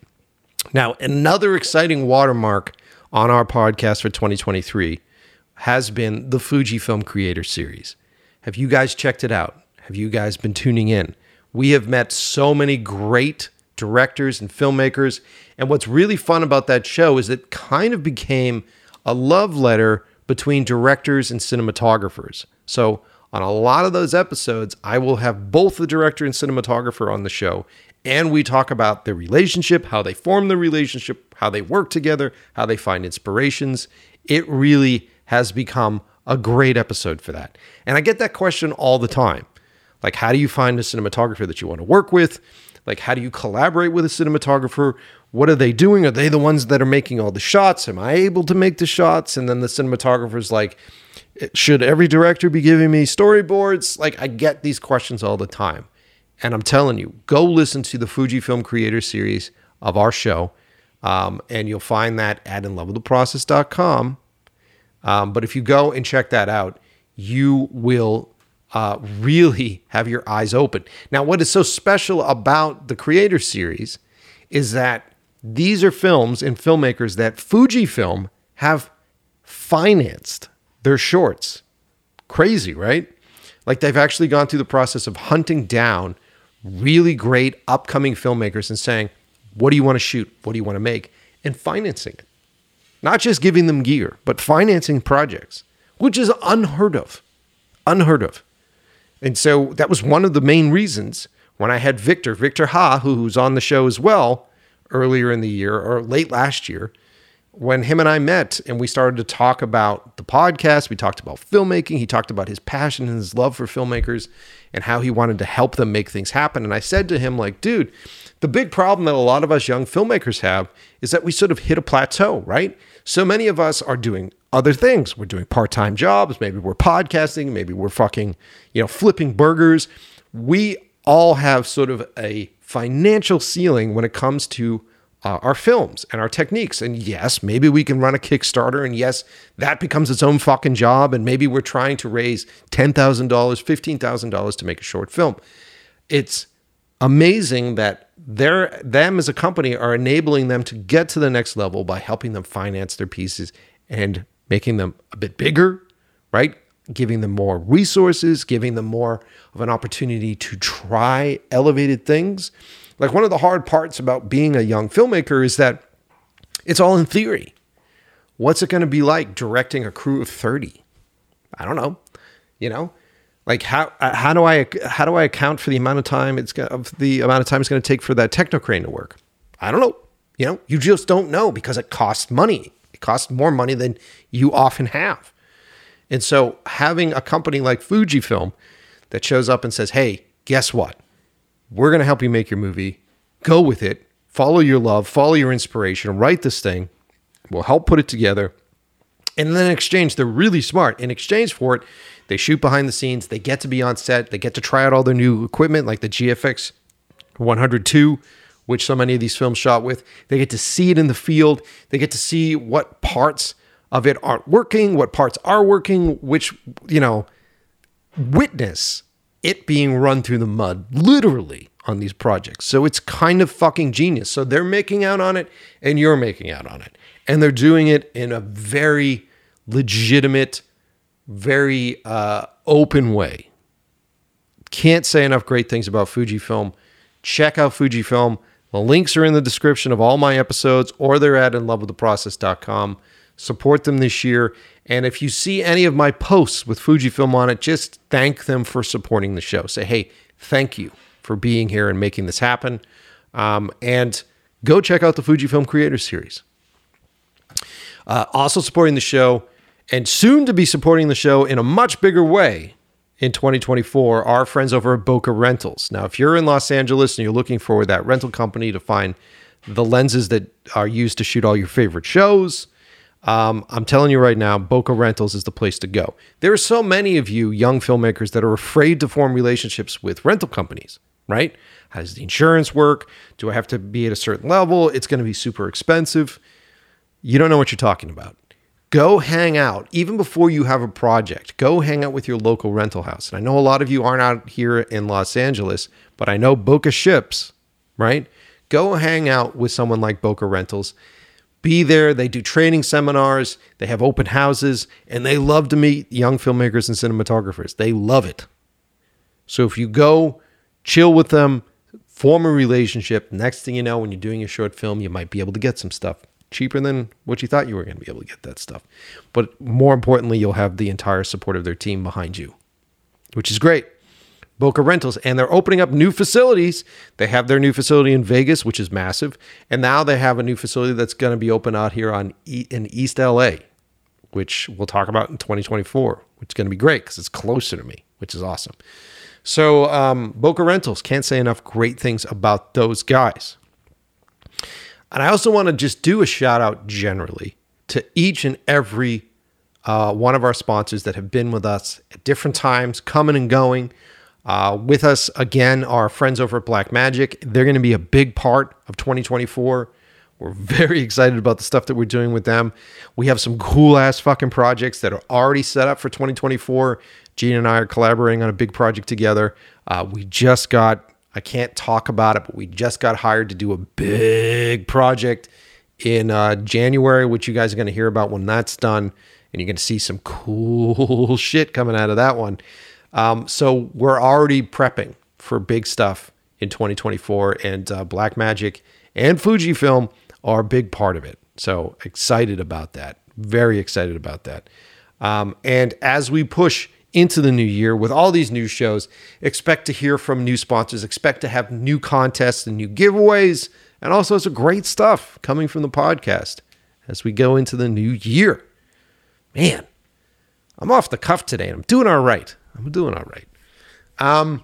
Now, another exciting watermark on our podcast for 2023 has been the Fujifilm Creator Series. Have you guys checked it out? Have you guys been tuning in? We have met so many great directors and filmmakers. And what's really fun about that show is it kind of became a love letter between directors and cinematographers. So, on a lot of those episodes, I will have both the director and cinematographer on the show, and we talk about their relationship, how they form the relationship, how they work together, how they find inspirations. It really has become a great episode for that. And I get that question all the time. Like, how do you find a cinematographer that you want to work with? Like, how do you collaborate with a cinematographer? What are they doing? Are they the ones that are making all the shots? Am I able to make the shots? And then the cinematographer's like, should every director be giving me storyboards? Like, I get these questions all the time. And I'm telling you, go listen to the Fujifilm Creator Series of our show. Um, and you'll find that at inlovewiththeprocess.com. Um, but if you go and check that out, you will uh, really have your eyes open. Now, what is so special about the Creator Series is that these are films and filmmakers that Fujifilm have financed their shorts. Crazy, right? Like they've actually gone through the process of hunting down really great upcoming filmmakers and saying, what do you want to shoot? What do you want to make? And financing it. Not just giving them gear, but financing projects, which is unheard of. Unheard of. And so that was one of the main reasons when I had Victor, Victor Ha, who's on the show as well earlier in the year or late last year, when him and I met and we started to talk about the podcast, we talked about filmmaking. He talked about his passion and his love for filmmakers and how he wanted to help them make things happen. And I said to him, like, dude, the big problem that a lot of us young filmmakers have is that we sort of hit a plateau, right? So many of us are doing other things. We're doing part-time jobs, maybe we're podcasting, maybe we're fucking, you know, flipping burgers. We all have sort of a financial ceiling when it comes to uh, our films and our techniques. And yes, maybe we can run a Kickstarter, and yes, that becomes its own fucking job. And maybe we're trying to raise $10,000, $15,000 to make a short film. It's amazing that they're, them as a company are enabling them to get to the next level by helping them finance their pieces and making them a bit bigger, right? Giving them more resources, giving them more of an opportunity to try elevated things like one of the hard parts about being a young filmmaker is that it's all in theory. What's it going to be like directing a crew of 30? I don't know. You know, like how uh, how do I how do I account for the amount of time it's of the amount of time it's going to take for that techno crane to work? I don't know. You know, you just don't know because it costs money. Costs more money than you often have. And so having a company like Fujifilm that shows up and says, "Hey, guess what? We're going to help you make your movie. Go with it. Follow your love, follow your inspiration, write this thing. We'll help put it together. And then in exchange, they're really smart. In exchange for it, they shoot behind the scenes. They get to be on set. They get to try out all their new equipment, like the GFX 100 II, which so many of these films shot with. They get to see it in the field. They get to see what parts of it aren't working, what parts are working, which, you know, witness it being run through the mud, literally, on these projects. So it's kind of fucking genius. So they're making out on it and you're making out on it. And they're doing it in a very legitimate, very uh, open way. Can't say enough great things about Fujifilm. Check out Fujifilm. The links are in the description of all my episodes, or they're at inlovewiththeprocess.com. Support them this year. And if you see any of my posts with Fujifilm on it, just thank them for supporting the show. Say, hey, thank you for being here and making this happen. Um, and go check out the Fujifilm Creator Series. Uh, also supporting the show and soon to be supporting the show in a much bigger way in 2024 our friends over at Bokeh Rentals. Now, if you're in Los Angeles and you're looking for that rental company to find the lenses that are used to shoot all your favorite shows, um, I'm telling you right now, Bokeh Rentals is the place to go. There are so many of you young filmmakers that are afraid to form relationships with rental companies, right? How does the insurance work? Do I have to be at a certain level? It's going to be super expensive. You don't know what you're talking about. Go hang out, even before you have a project. Go hang out with your local rental house. And I know a lot of you aren't out here in Los Angeles, but I know Bokeh ships, right? Go hang out with someone like Bokeh Rentals be there. They do training seminars, they have open houses, and they love to meet young filmmakers and cinematographers. They love it. So if you go chill with them, form a relationship, next thing you know, when you're doing a short film, you might be able to get some stuff cheaper than what you thought you were going to be able to get that stuff. But more importantly, you'll have the entire support of their team behind you, which is great. Bokeh Rentals, and they're opening up new facilities. They have their new facility in Vegas, which is massive, and now they have a new facility that's going to be open out here on in East LA, which we'll talk about in 2024, which is going to be great because it's closer to me, which is awesome. So um, Bokeh Rentals can't say enough great things about those guys. And I also want to just do a shout out generally to each and every uh, one of our sponsors that have been with us at different times, coming and going. Uh, with us again, our friends over at Blackmagic. They're going to be a big part of 2024. We're very excited about the stuff that we're doing with them. We have some cool ass fucking projects that are already set up for 2024. Gene and I are collaborating on a big project together. Uh, we just got, I can't talk about it, but we just got hired to do a big project in uh, January, which you guys are going to hear about when that's done. And you're going to see some cool shit coming out of that one. Um, so we're already prepping for big stuff in 2024, and uh, Blackmagic and Fujifilm are a big part of it. So excited about that. Very excited about that. Um, and as we push into the new year with all these new shows, expect to hear from new sponsors, expect to have new contests and new giveaways, and all sorts of great stuff coming from the podcast as we go into the new year. Man, I'm off the cuff today and I'm doing all right. I'm doing all right. Um,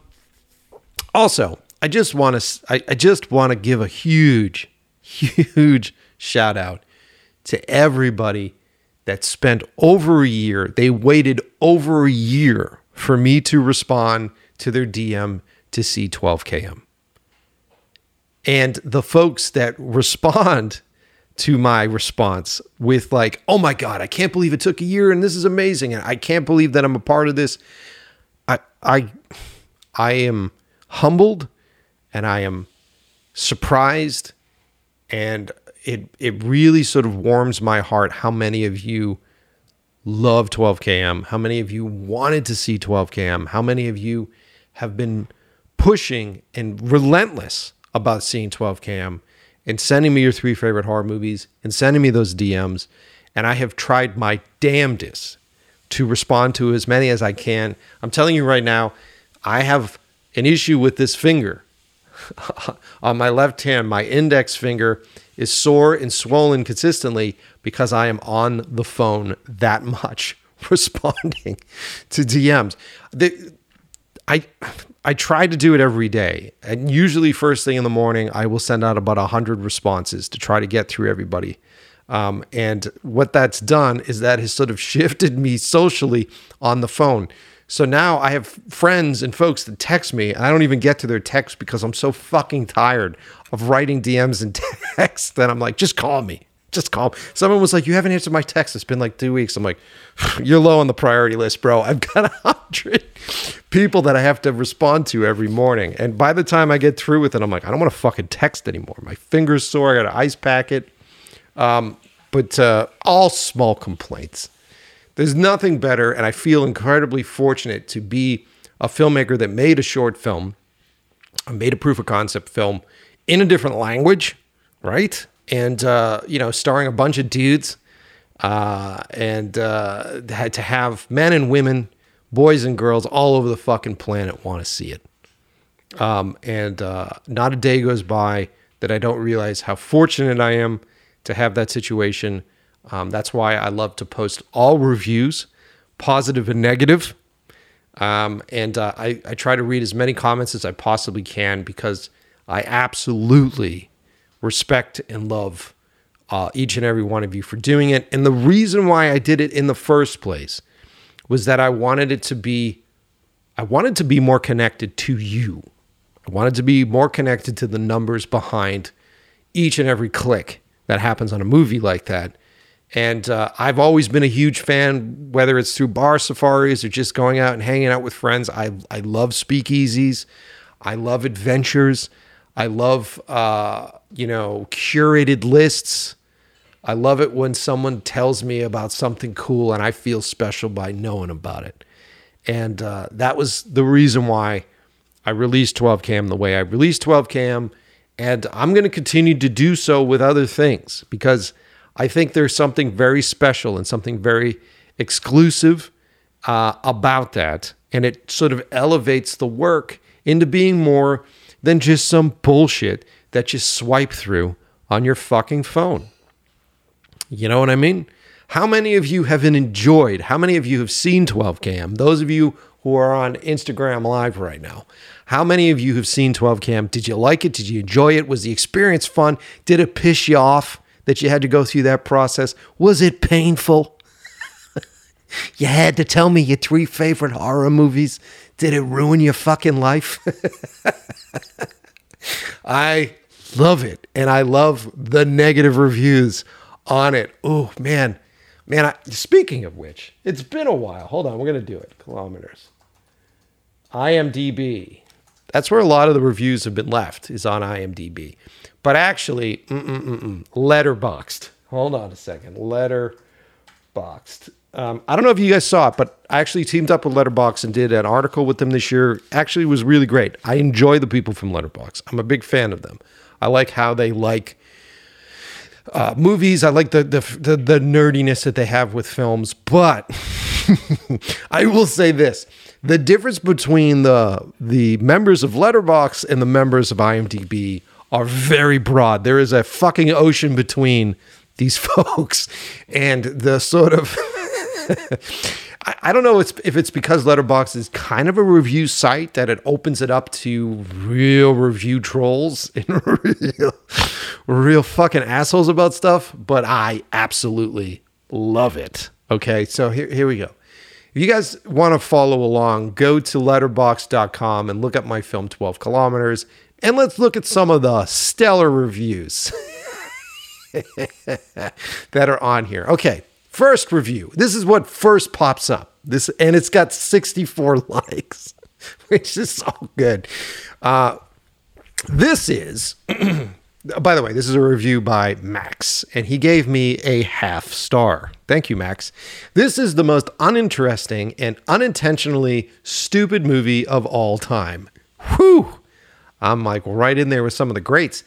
also, I just want to I, I just want to give a huge, huge shout out to everybody that spent over a year. They waited over a year for me to respond to their DM to C12KM. And the folks that respond to my response with like, "Oh my god, I can't believe it took a year and this is amazing and I can't believe that I'm a part of this." I I I am humbled and I am surprised and it it really sort of warms my heart how many of you love 12km, how many of you wanted to see 12km, how many of you have been pushing and relentless about seeing 12km and sending me your three favorite horror movies and sending me those DMs and I have tried my damnedest to respond to as many as I can. I'm telling you right now, I have an issue with this finger. on my left hand, my index finger is sore and swollen consistently because I am on the phone that much responding to DMs. The, I I try to do it every day, and usually first thing in the morning, I will send out about hundred responses to try to get through everybody. Um, and what that's done is that has sort of shifted me socially on the phone. So now I have friends and folks that text me, and I don't even get to their text because I'm so fucking tired of writing DMs and texts that I'm like, just call me. Just call. Me. Someone was like, "You haven't answered my text. It's been like two weeks." I'm like, "You're low on the priority list, bro. I've got a hundred people that I have to respond to every morning, and by the time I get through with it, I'm like, I don't want to fucking text anymore. My fingers sore. I got an ice packet. Um, but uh, all small complaints. There's nothing better, and I feel incredibly fortunate to be a filmmaker that made a short film, made a proof of concept film in a different language, right? And uh, you know, starring a bunch of dudes, uh, and uh, had to have men and women, boys and girls all over the fucking planet want to see it. Um, and uh, not a day goes by that I don't realize how fortunate I am to have that situation. Um, that's why I love to post all reviews, positive and negative. Um, and uh, I, I try to read as many comments as I possibly can because I absolutely respect and love uh, each and every one of you for doing it. And the reason why I did it in the first place was that I wanted it to be, I wanted to be more connected to you. I wanted to be more connected to the numbers behind each and every click that happens on a movie like that. And uh, I've always been a huge fan, whether it's through bar safaris or just going out and hanging out with friends. I, I love speakeasies. I love adventures. I love, uh, you know, curated lists. I love it when someone tells me about something cool and I feel special by knowing about it. And uh, that was the reason why I released 12KM the way I released 12KM. And I'm going to continue to do so with other things because I think there's something very special and something very exclusive uh, about that. And it sort of elevates the work into being more than just some bullshit that you swipe through on your fucking phone. You know what I mean? How many of you have enjoyed? How many of you have seen 12KM? Those of you who are on Instagram Live right now, how many of you have seen 12KM? Did you like it? Did you enjoy it? Was the experience fun? Did it piss you off that you had to go through that process? Was it painful? you had to tell me your three favorite horror movies. Did it ruin your fucking life? I love it. And I love the negative reviews on it. Oh, man. Man, I, speaking of which, it's been a while. Hold on, we're going to do it. Kilometers. IMDb. That's where a lot of the reviews have been left, is on IMDb. But actually, mm-mm-mm-mm, Hold on a second. Letterboxd. Um, I don't know if you guys saw it, but I actually teamed up with Letterboxd and did an article with them this year. Actually, was really great. I enjoy the people from Letterboxd. I'm a big fan of them. I like how they like uh, movies. I like the, the, the the nerdiness that they have with films. But I will say this: the difference between the the members of Letterboxd and the members of IMDb are very broad. There is a fucking ocean between these folks, and the sort of I, don't know if it's because Letterboxd is kind of a review site that it opens it up to real review trolls and real, real fucking assholes about stuff, but I absolutely love it. Okay, so here, here we go. If you guys want to follow along, go to letterboxd.com and look up my film 12 kilometers and let's look at some of the stellar reviews that are on here. Okay, First review. This is what first pops up. This and it's got 64 likes, which is so good. Uh, this is, by the way, this is a review by Max, and he gave me a half star. Thank you, Max. This is the most uninteresting and unintentionally stupid movie of all time. Whew! I'm like right in there with some of the greats.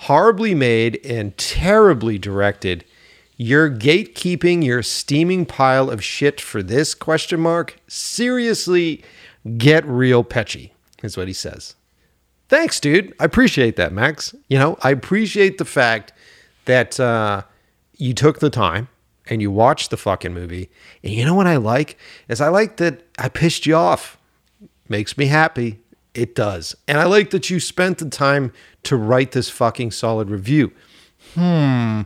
Horribly made and terribly directed you're gatekeeping your steaming pile of shit for this question mark? Seriously, get real Pecci, is what he says. Thanks, dude. I appreciate that, Max. You know, I appreciate the fact that uh, you took the time and you watched the fucking movie. And you know what I like? Is I like that I pissed you off. Makes me happy. It does. And I like that you spent the time to write this fucking solid review. Hmm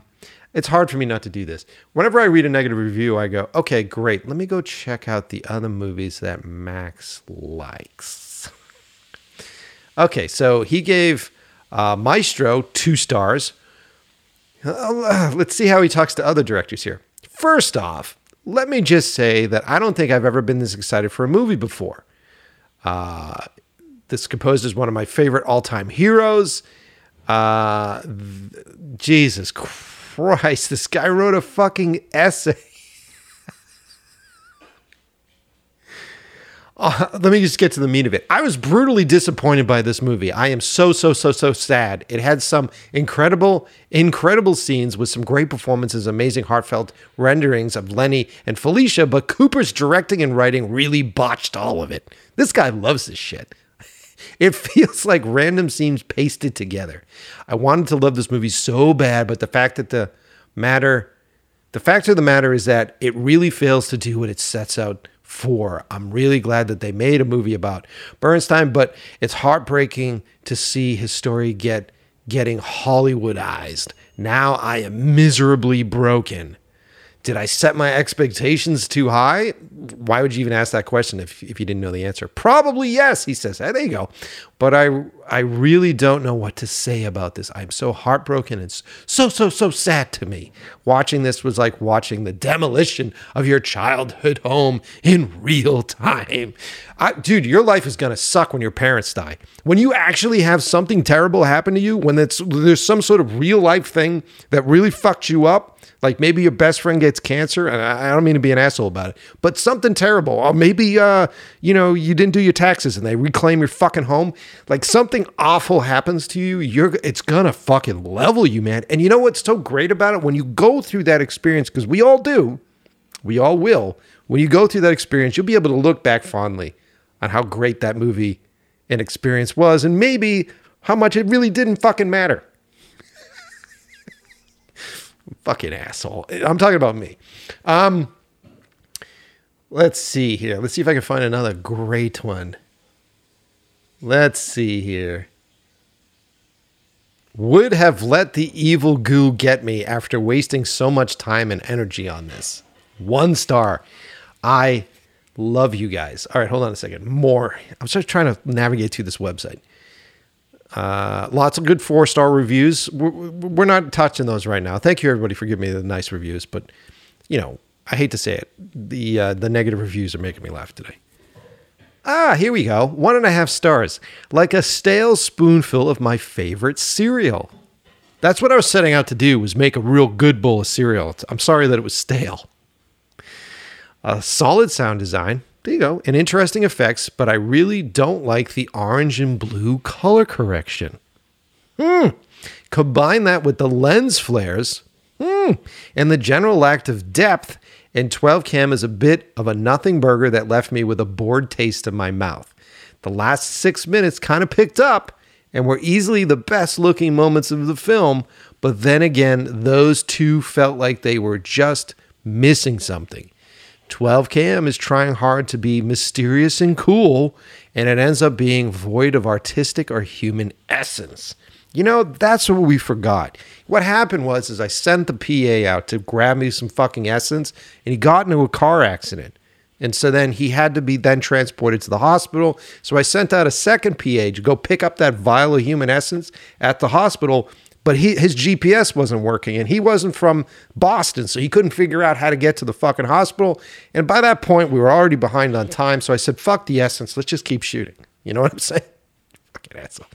it's hard for me not to do this. Whenever I read a negative review, I go, okay, great. Let me go check out the other movies that Max likes. okay, so he gave uh, Maestro two stars. Uh, let's see how he talks to other directors here. First off, let me just say that I don't think I've ever been this excited for a movie before. Uh, this composed is one of my favorite all time heroes. Uh, th- Jesus Christ Christ, this guy wrote a fucking essay. Uh, let me just get to the meat of it. I was brutally disappointed by this movie. I am so, so, so, so sad. It had some incredible, incredible scenes with some great performances, amazing, heartfelt renderings of Lenny and Felicia, but Cooper's directing and writing really botched all of it. This guy loves this shit. It feels like random scenes pasted together. I wanted to love this movie so bad, but the fact that the matter The fact of the matter is that it really fails to do what it sets out for. I'm really glad that they made a movie about Bernstein, but it's heartbreaking to see his story get getting Hollywoodized. Now I am miserably broken. Did I set my expectations too high? Why would you even ask that question if, if you didn't know the answer? Probably yes, he says. Hey, there you go. But I I really don't know what to say about this. I'm so heartbroken. It's so, so, so sad to me. Watching this was like watching the demolition of your childhood home in real time. I, dude, your life is to suck when your parents die. When you actually have something terrible happen to you, when it's, there's some sort of real life thing that really fucked you up, like maybe your best friend gets cancer, and I don't mean to be an asshole about it, but something terrible. Or maybe uh, you know, you didn't do your taxes and they reclaim your fucking home. Like something awful happens to you, you're it's gonna fucking level you, man. And you know what's so great about it? When you go through that experience, because we all do, we all will, when you go through that experience, you'll be able to look back fondly on how great that movie and experience was, and maybe how much it really didn't fucking matter. fucking asshole. I'm talking about me. Um, let's see here. Let's see if I can find another great one. Let's see here. Would have let the evil goo get me after wasting so much time and energy on this. One star. I love you guys. All right, hold on a second. More. I'm just trying to navigate to this website. Uh, lots of good four star reviews. We're, we're, not touching those right now. Thank you everybody for giving me the nice reviews, but you know I hate to say it, the uh, the negative reviews are making me laugh today. Ah, here we go. One and a half stars, like a stale spoonful of my favorite cereal. That's what I was setting out to do was make a real good bowl of cereal. I'm sorry that it was stale. A solid sound design, there you go. And interesting effects, but I really don't like the orange and blue color correction. Hmm. Combine that with the lens flares hmm, and the general lack of depth, and 12KM is a bit of a nothing burger that left me with a bored taste in my mouth. The last six minutes kind of picked up and were easily the best looking moments of the film, but then again, those two felt like they were just missing something. 12KM is trying hard to be mysterious and cool, and it ends up being void of artistic or human essence. You know, that's what we forgot. What happened was is I sent the PA out to grab me some fucking essence, and he got into a car accident. And so then he had to be then transported to the hospital. So I sent out a second PA to go pick up that vial of human essence at the hospital but he his GPS wasn't working and he wasn't from Boston, so he couldn't figure out how to get to the fucking hospital. And by that point, we were already behind on time. So I said, "Fuck the essence, let's just keep shooting." You know what I'm saying? Fucking asshole.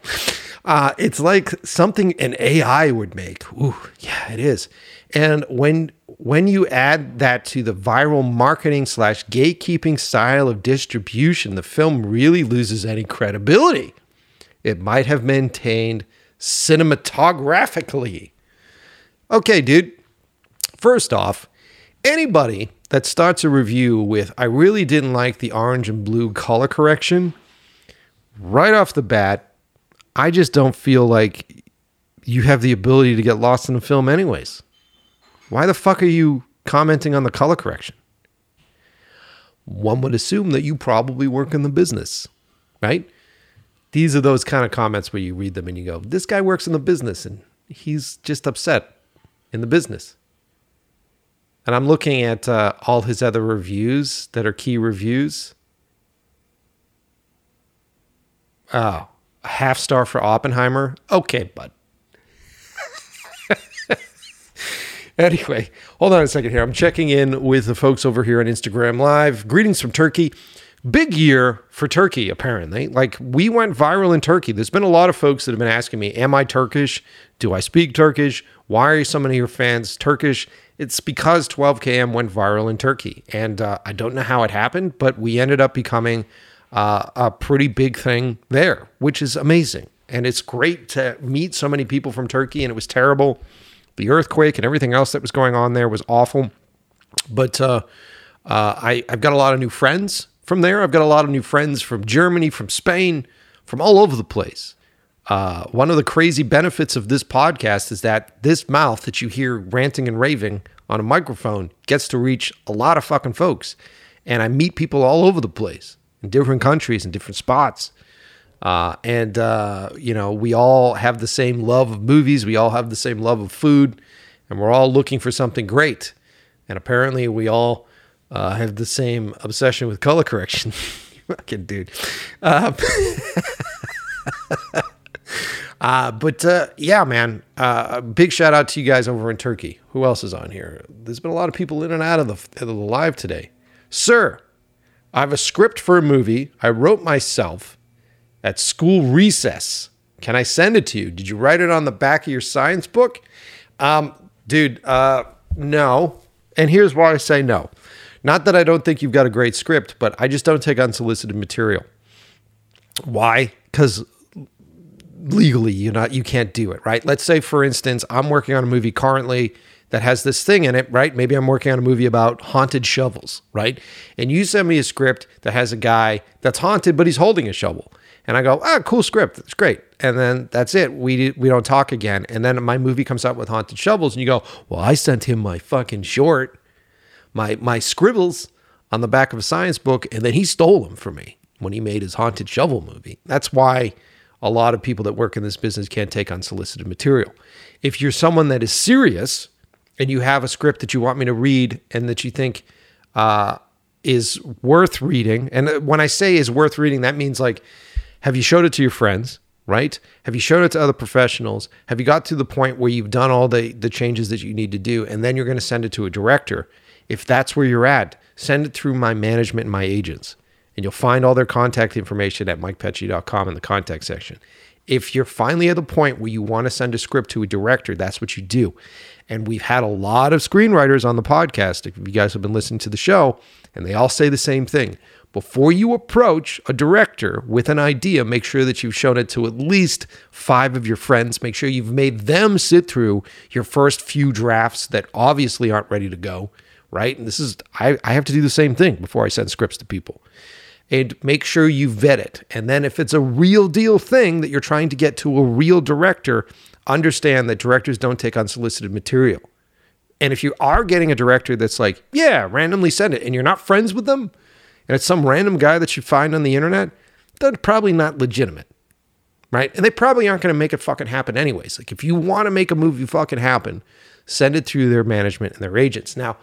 Uh, it's like something an AI would make. Ooh, yeah, it is. And when when you add that to the viral marketing slash gatekeeping style of distribution, the film really loses any credibility. It might have maintained cinematographically. Okay, dude. First off, anybody that starts a review with, I really didn't like the orange and blue color correction, right off the bat, I just don't feel like you have the ability to get lost in the film, anyways. Why the fuck are you commenting on the color correction? One would assume that you probably work in the business, right? these are those kind of comments where you read them and you go, this guy works in the business and he's just upset in the business. And I'm looking at uh, all his other reviews that are key reviews. Oh, a half star for Oppenheimer. Okay, bud. anyway, hold on a second here. I'm checking in with the folks over here on Instagram Live. Greetings from Turkey big year for Turkey, apparently. Like, we went viral in Turkey. There's been a lot of folks that have been asking me, Am I Turkish? Do I speak Turkish? Why are so many of your fans Turkish? It's because 12KM went viral in Turkey. And uh, I don't know how it happened, but we ended up becoming uh, a pretty big thing there, which is amazing. And it's great to meet so many people from Turkey, and it was terrible. The earthquake and everything else that was going on there was awful. But uh, uh I, I've got a lot of new friends from there. I've got a lot of new friends from Germany, from Spain, from all over the place. Uh, one of the crazy benefits of this podcast is that this mouth that you hear ranting and raving on a microphone gets to reach a lot of fucking folks. And I meet people all over the place in different countries and different spots. Uh, and, uh, you know, we all have the same love of movies. We all have the same love of food. And we're all looking for something great. And apparently, we all uh, have the same obsession with color correction. Fucking dude. Uh, uh, but uh, yeah, man, uh, big shout out to you guys over in Turkey. Who else is on here? There's been a lot of people in and out of the, of the live today. Sir, I have a script for a movie I wrote myself at school recess. Can I send it to you? Did you write it on the back of your science book? Um, dude, uh, no. And here's why I say no. Not that I don't think you've got a great script, but I just don't take unsolicited material. Why? Because legally you not you can't do it, right? Let's say for instance, I'm working on a movie currently that has this thing in it, right? Maybe I'm working on a movie about haunted shovels, right? And you send me a script that has a guy that's haunted but he's holding a shovel. And I go, "Ah, cool script. It's great." And then that's it. We we don't talk again. And then my movie comes out with haunted shovels and you go, "Well, I sent him my fucking short, my my scribbles on the back of a science book and then he stole them from me when he made his haunted shovel movie." That's why a lot of people that work in this business can't take unsolicited material. If you're someone that is serious and you have a script that you want me to read and that you think uh, is worth reading, and when I say is worth reading, that means like, have you showed it to your friends? Right? Have you showed it to other professionals? Have you got to the point where you've done all the the changes that you need to do, and then you're going to send it to a director? If that's where you're at, send it through my management and my agents and you'll find all their contact information at mikepecci.com in the contact section. If you're finally at the point where you want to send a script to a director, that's what you do. And we've had a lot of screenwriters on the podcast. If you guys have been listening to the show, and they all say the same thing. Before you approach a director with an idea, make sure that you've shown it to at least five of your friends. Make sure you've made them sit through your first few drafts that obviously aren't ready to go, right? And this is, I, I have to do the same thing before I send scripts to people and make sure you vet it. And then if it's a real deal thing that you're trying to get to a real director, understand that directors don't take unsolicited material. And if you are getting a director that's like, yeah, randomly send it, and you're not friends with them, and it's some random guy that you find on the internet, they're probably not legitimate. Right? And they probably aren't going to make it fucking happen anyways. Like if you want to make a movie fucking happen, send it through their management and their agents. Now,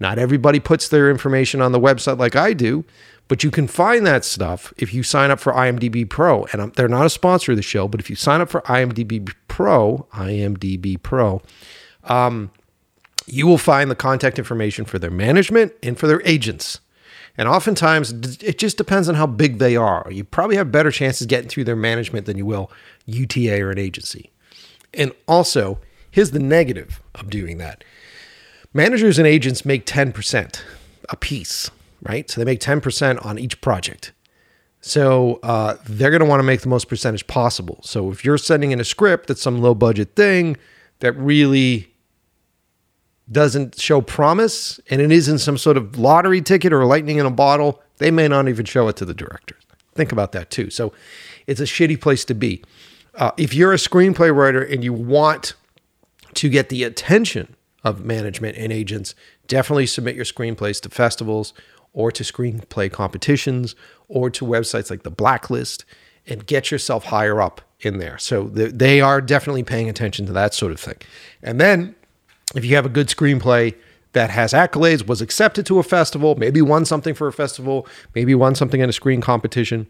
not everybody puts their information on the website like I do, but you can find that stuff if you sign up for IMDb Pro. And they're not a sponsor of the show, but if you sign up for IMDb Pro, IMDb Pro, um, you will find the contact information for their management and for their agents. And oftentimes, it just depends on how big they are. You probably have better chances getting through their management than you will UTA or an agency. And also, here's the negative of doing that managers and agents make 10% a piece right? So they make 10% on each project. So uh, they're going to want to make the most percentage possible. So if you're sending in a script that's some low budget thing that really doesn't show promise and it isn't some sort of lottery ticket or lightning in a bottle, they may not even show it to the directors. Think about that too. So it's a shitty place to be. Uh, if you're a screenplay writer and you want to get the attention of management and agents, definitely submit your screenplays to festivals or to screenplay competitions or to websites like the Blacklist and get yourself higher up in there. So they are definitely paying attention to that sort of thing. And then if you have a good screenplay that has accolades, was accepted to a festival, maybe won something for a festival, maybe won something in a screen competition,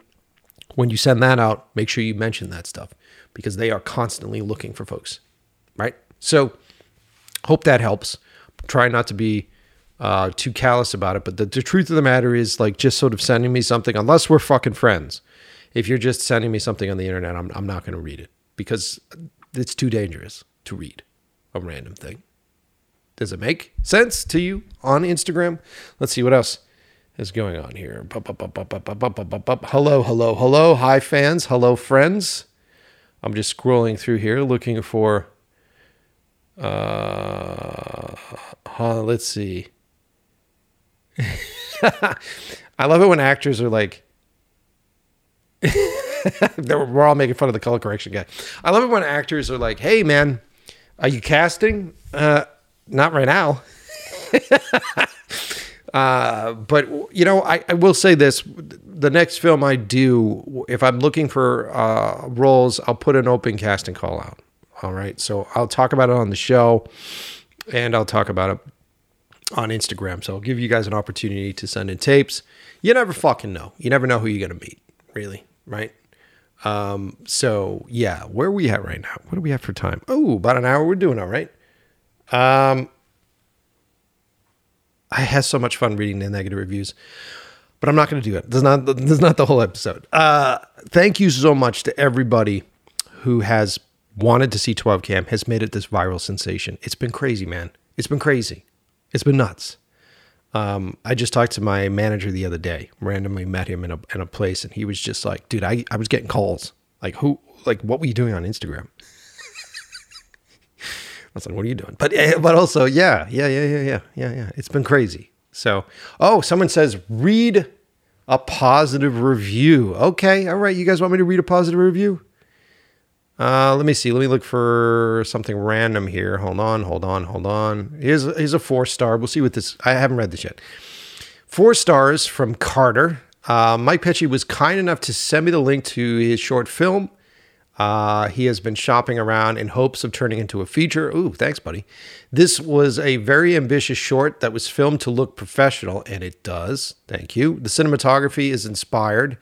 when you send that out, make sure you mention that stuff because they are constantly looking for folks, right? So hope that helps. Try not to be uh, too callous about it. But the, the truth of the matter is, like, just sort of sending me something, unless we're fucking friends. If you're just sending me something on the internet, I'm, I'm not going to read it because it's too dangerous to read a random thing. Does it make sense to you on Instagram? Let's see what else is going on here. Hello, hello, hello. Hi, fans. Hello, friends. I'm just scrolling through here looking for. Uh, huh, let's see. I love it when actors are like, we're all making fun of the color correction guy. I love it when actors are like, "Hey, man, are you casting? Uh, not right now." uh, but you know, I, I will say this: the next film I do, if I'm looking for uh, roles, I'll put an open casting call out. All right, so I'll talk about it on the show, and I'll talk about it on Instagram. So I'll give you guys an opportunity to send in tapes. You never fucking know. You never know who you're gonna meet, really, right? Um, so yeah, where are we at right now? What do we have for time? Oh, about an hour. We're doing all right. Um, I had so much fun reading the negative reviews, but I'm not going to do it. This is not this is not the whole episode. Uh, thank you so much to everybody who has wanted to see 12KM has made it this viral sensation. It's been crazy, man. It's been crazy. It's been nuts. Um, I just talked to my manager the other day, randomly met him in a, in a place, and he was just like, dude, I, I was getting calls. Like, who, like, what were you doing on Instagram? I was like, what are you doing? But, eh, but also, yeah, yeah, yeah, yeah, yeah, yeah, yeah. It's been crazy. So, oh, someone says, read a positive review. Okay. All right. You guys want me to read a positive review? Uh, let me see. Let me look for something random here. Hold on, hold on, hold on. Here's here's a four star. We'll see what this. I haven't read this yet. Four stars from Carter. Uh, Mike Pecci was kind enough to send me the link to his short film. Uh, he has been shopping around in hopes of turning into a feature. Ooh, thanks, buddy. This was a very ambitious short that was filmed to look professional, and it does. Thank you. The cinematography is inspired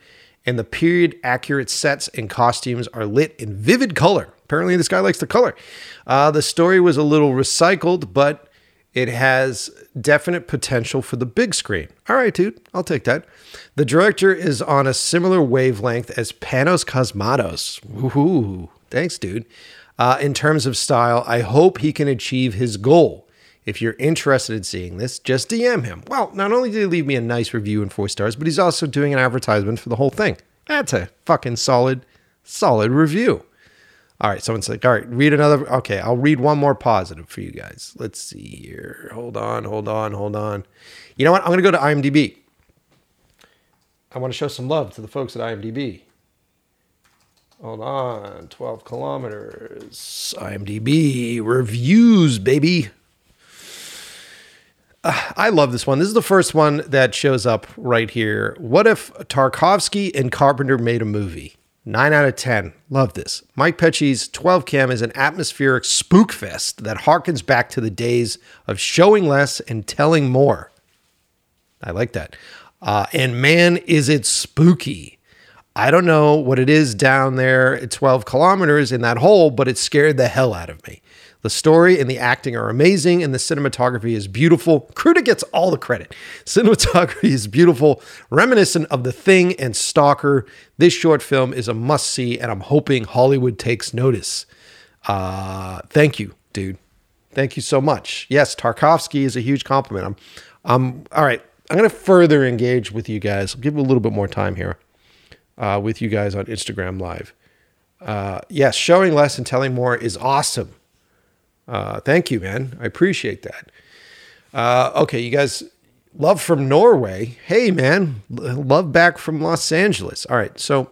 and the period accurate sets and costumes are lit in vivid color. Apparently, this guy likes the color. Uh, the story was a little recycled, but it has definite potential for the big screen. All right, dude, I'll take that. The director is on a similar wavelength as Panos Cosmatos. Woohoo! Thanks, dude. Uh, in terms of style, I hope he can achieve his goal if you're interested in seeing this, just DM him. Well, not only did he leave me a nice review and four stars, but he's also doing an advertisement for the whole thing. That's a fucking solid, solid review. All right, someone's like, all right, read another. Okay, I'll read one more positive for you guys. Let's see here. Hold on, hold on, hold on. You know what? I'm going to go to IMDb. I want to show some love to the folks at IMDb. Hold on, 12 kilometers. IMDb reviews, baby. I love this one. This is the first one that shows up right here. What if Tarkovsky and Carpenter made a movie? 9 out of 10. Love this. Mike Pecci's 12KM is an atmospheric spook fest that harkens back to the days of showing less and telling more. I like that. Uh, and man, is it spooky. I don't know what it is down there at 12 kilometers in that hole, but it scared the hell out of me. The story and the acting are amazing, and the cinematography is beautiful. Kruta gets all the credit. Cinematography is beautiful, reminiscent of The Thing and Stalker. This short film is a must see, and I'm hoping Hollywood takes notice. Uh, thank you, dude. Thank you so much. Yes, Tarkovsky is a huge compliment. I'm, I'm all right. I'm going to further engage with you guys. I'll give you a little bit more time here uh, with you guys on Instagram Live. Uh, yes, showing less and telling more is awesome. Uh, thank you, man. I appreciate that. Uh, okay, you guys, love from Norway. Hey, man, love back from Los Angeles. All right, so,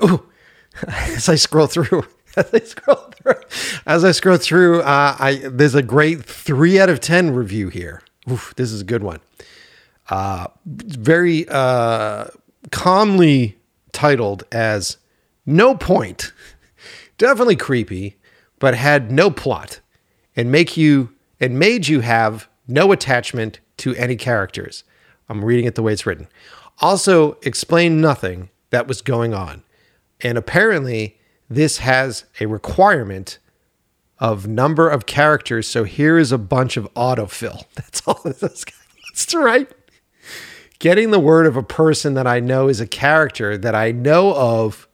oh, as I scroll through, as I scroll through, as I scroll through, uh, I there's a great three out of ten review here. Oof, this is a good one. Uh, very uh, calmly titled as "No Point." Definitely creepy but had no plot and make you and made you have no attachment to any characters. I'm reading it the way it's written. Also explained nothing that was going on. And apparently this has a requirement of number of characters. So here is a bunch of autofill. That's all this guy wants to write. Getting the word of a person that I know is a character that I know of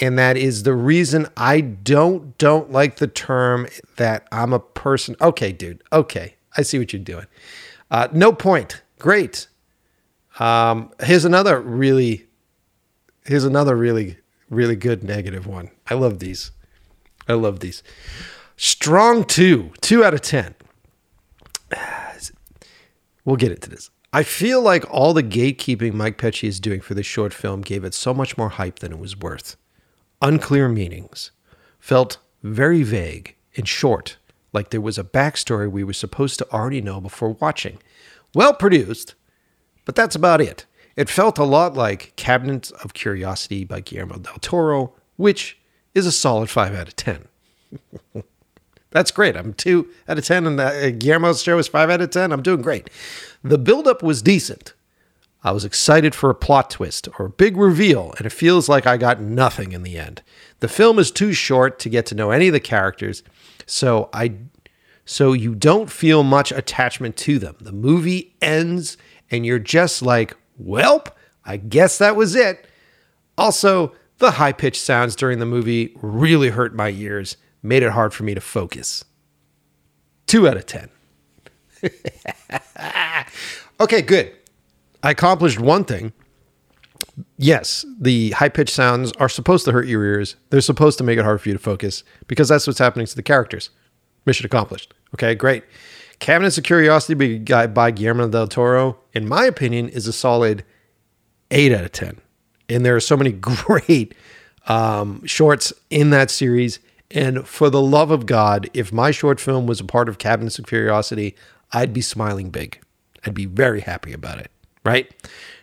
and that is the reason I don't don't like the term that I'm a person. Okay, dude. Okay, I see what you're doing. Uh, no point. Great. Um, here's another really. Here's another really really good negative one. I love these. I love these. Strong two, two out of ten. We'll get into this. I feel like all the gatekeeping Mike Pecci is doing for this short film gave it so much more hype than it was worth unclear meanings, felt very vague and short, like there was a backstory we were supposed to already know before watching. Well produced, but that's about it. It felt a lot like Cabinet of Curiosity by Guillermo del Toro, which is a solid 5 out of 10. That's great. I'm 2 out of 10, and uh, Guillermo's show is 5 out of 10. I'm doing great. The buildup was decent. I was excited for a plot twist or a big reveal, and it feels like I got nothing in the end. The film is too short to get to know any of the characters, so I so you don't feel much attachment to them. The movie ends and you're just like, "Welp, I guess that was it." Also, the high-pitched sounds during the movie really hurt my ears, made it hard for me to focus. 2 out of 10. okay, good. I accomplished one thing. Yes, the high pitched sounds are supposed to hurt your ears. They're supposed to make it hard for you to focus because that's what's happening to the characters. Mission accomplished. Okay, great. Cabinets of Curiosity by Guillermo del Toro, in my opinion, is a solid 8 out of 10. And there are so many great um, shorts in that series. And for the love of God, if my short film was a part of Cabinets of Curiosity, I'd be smiling big. I'd be very happy about it right?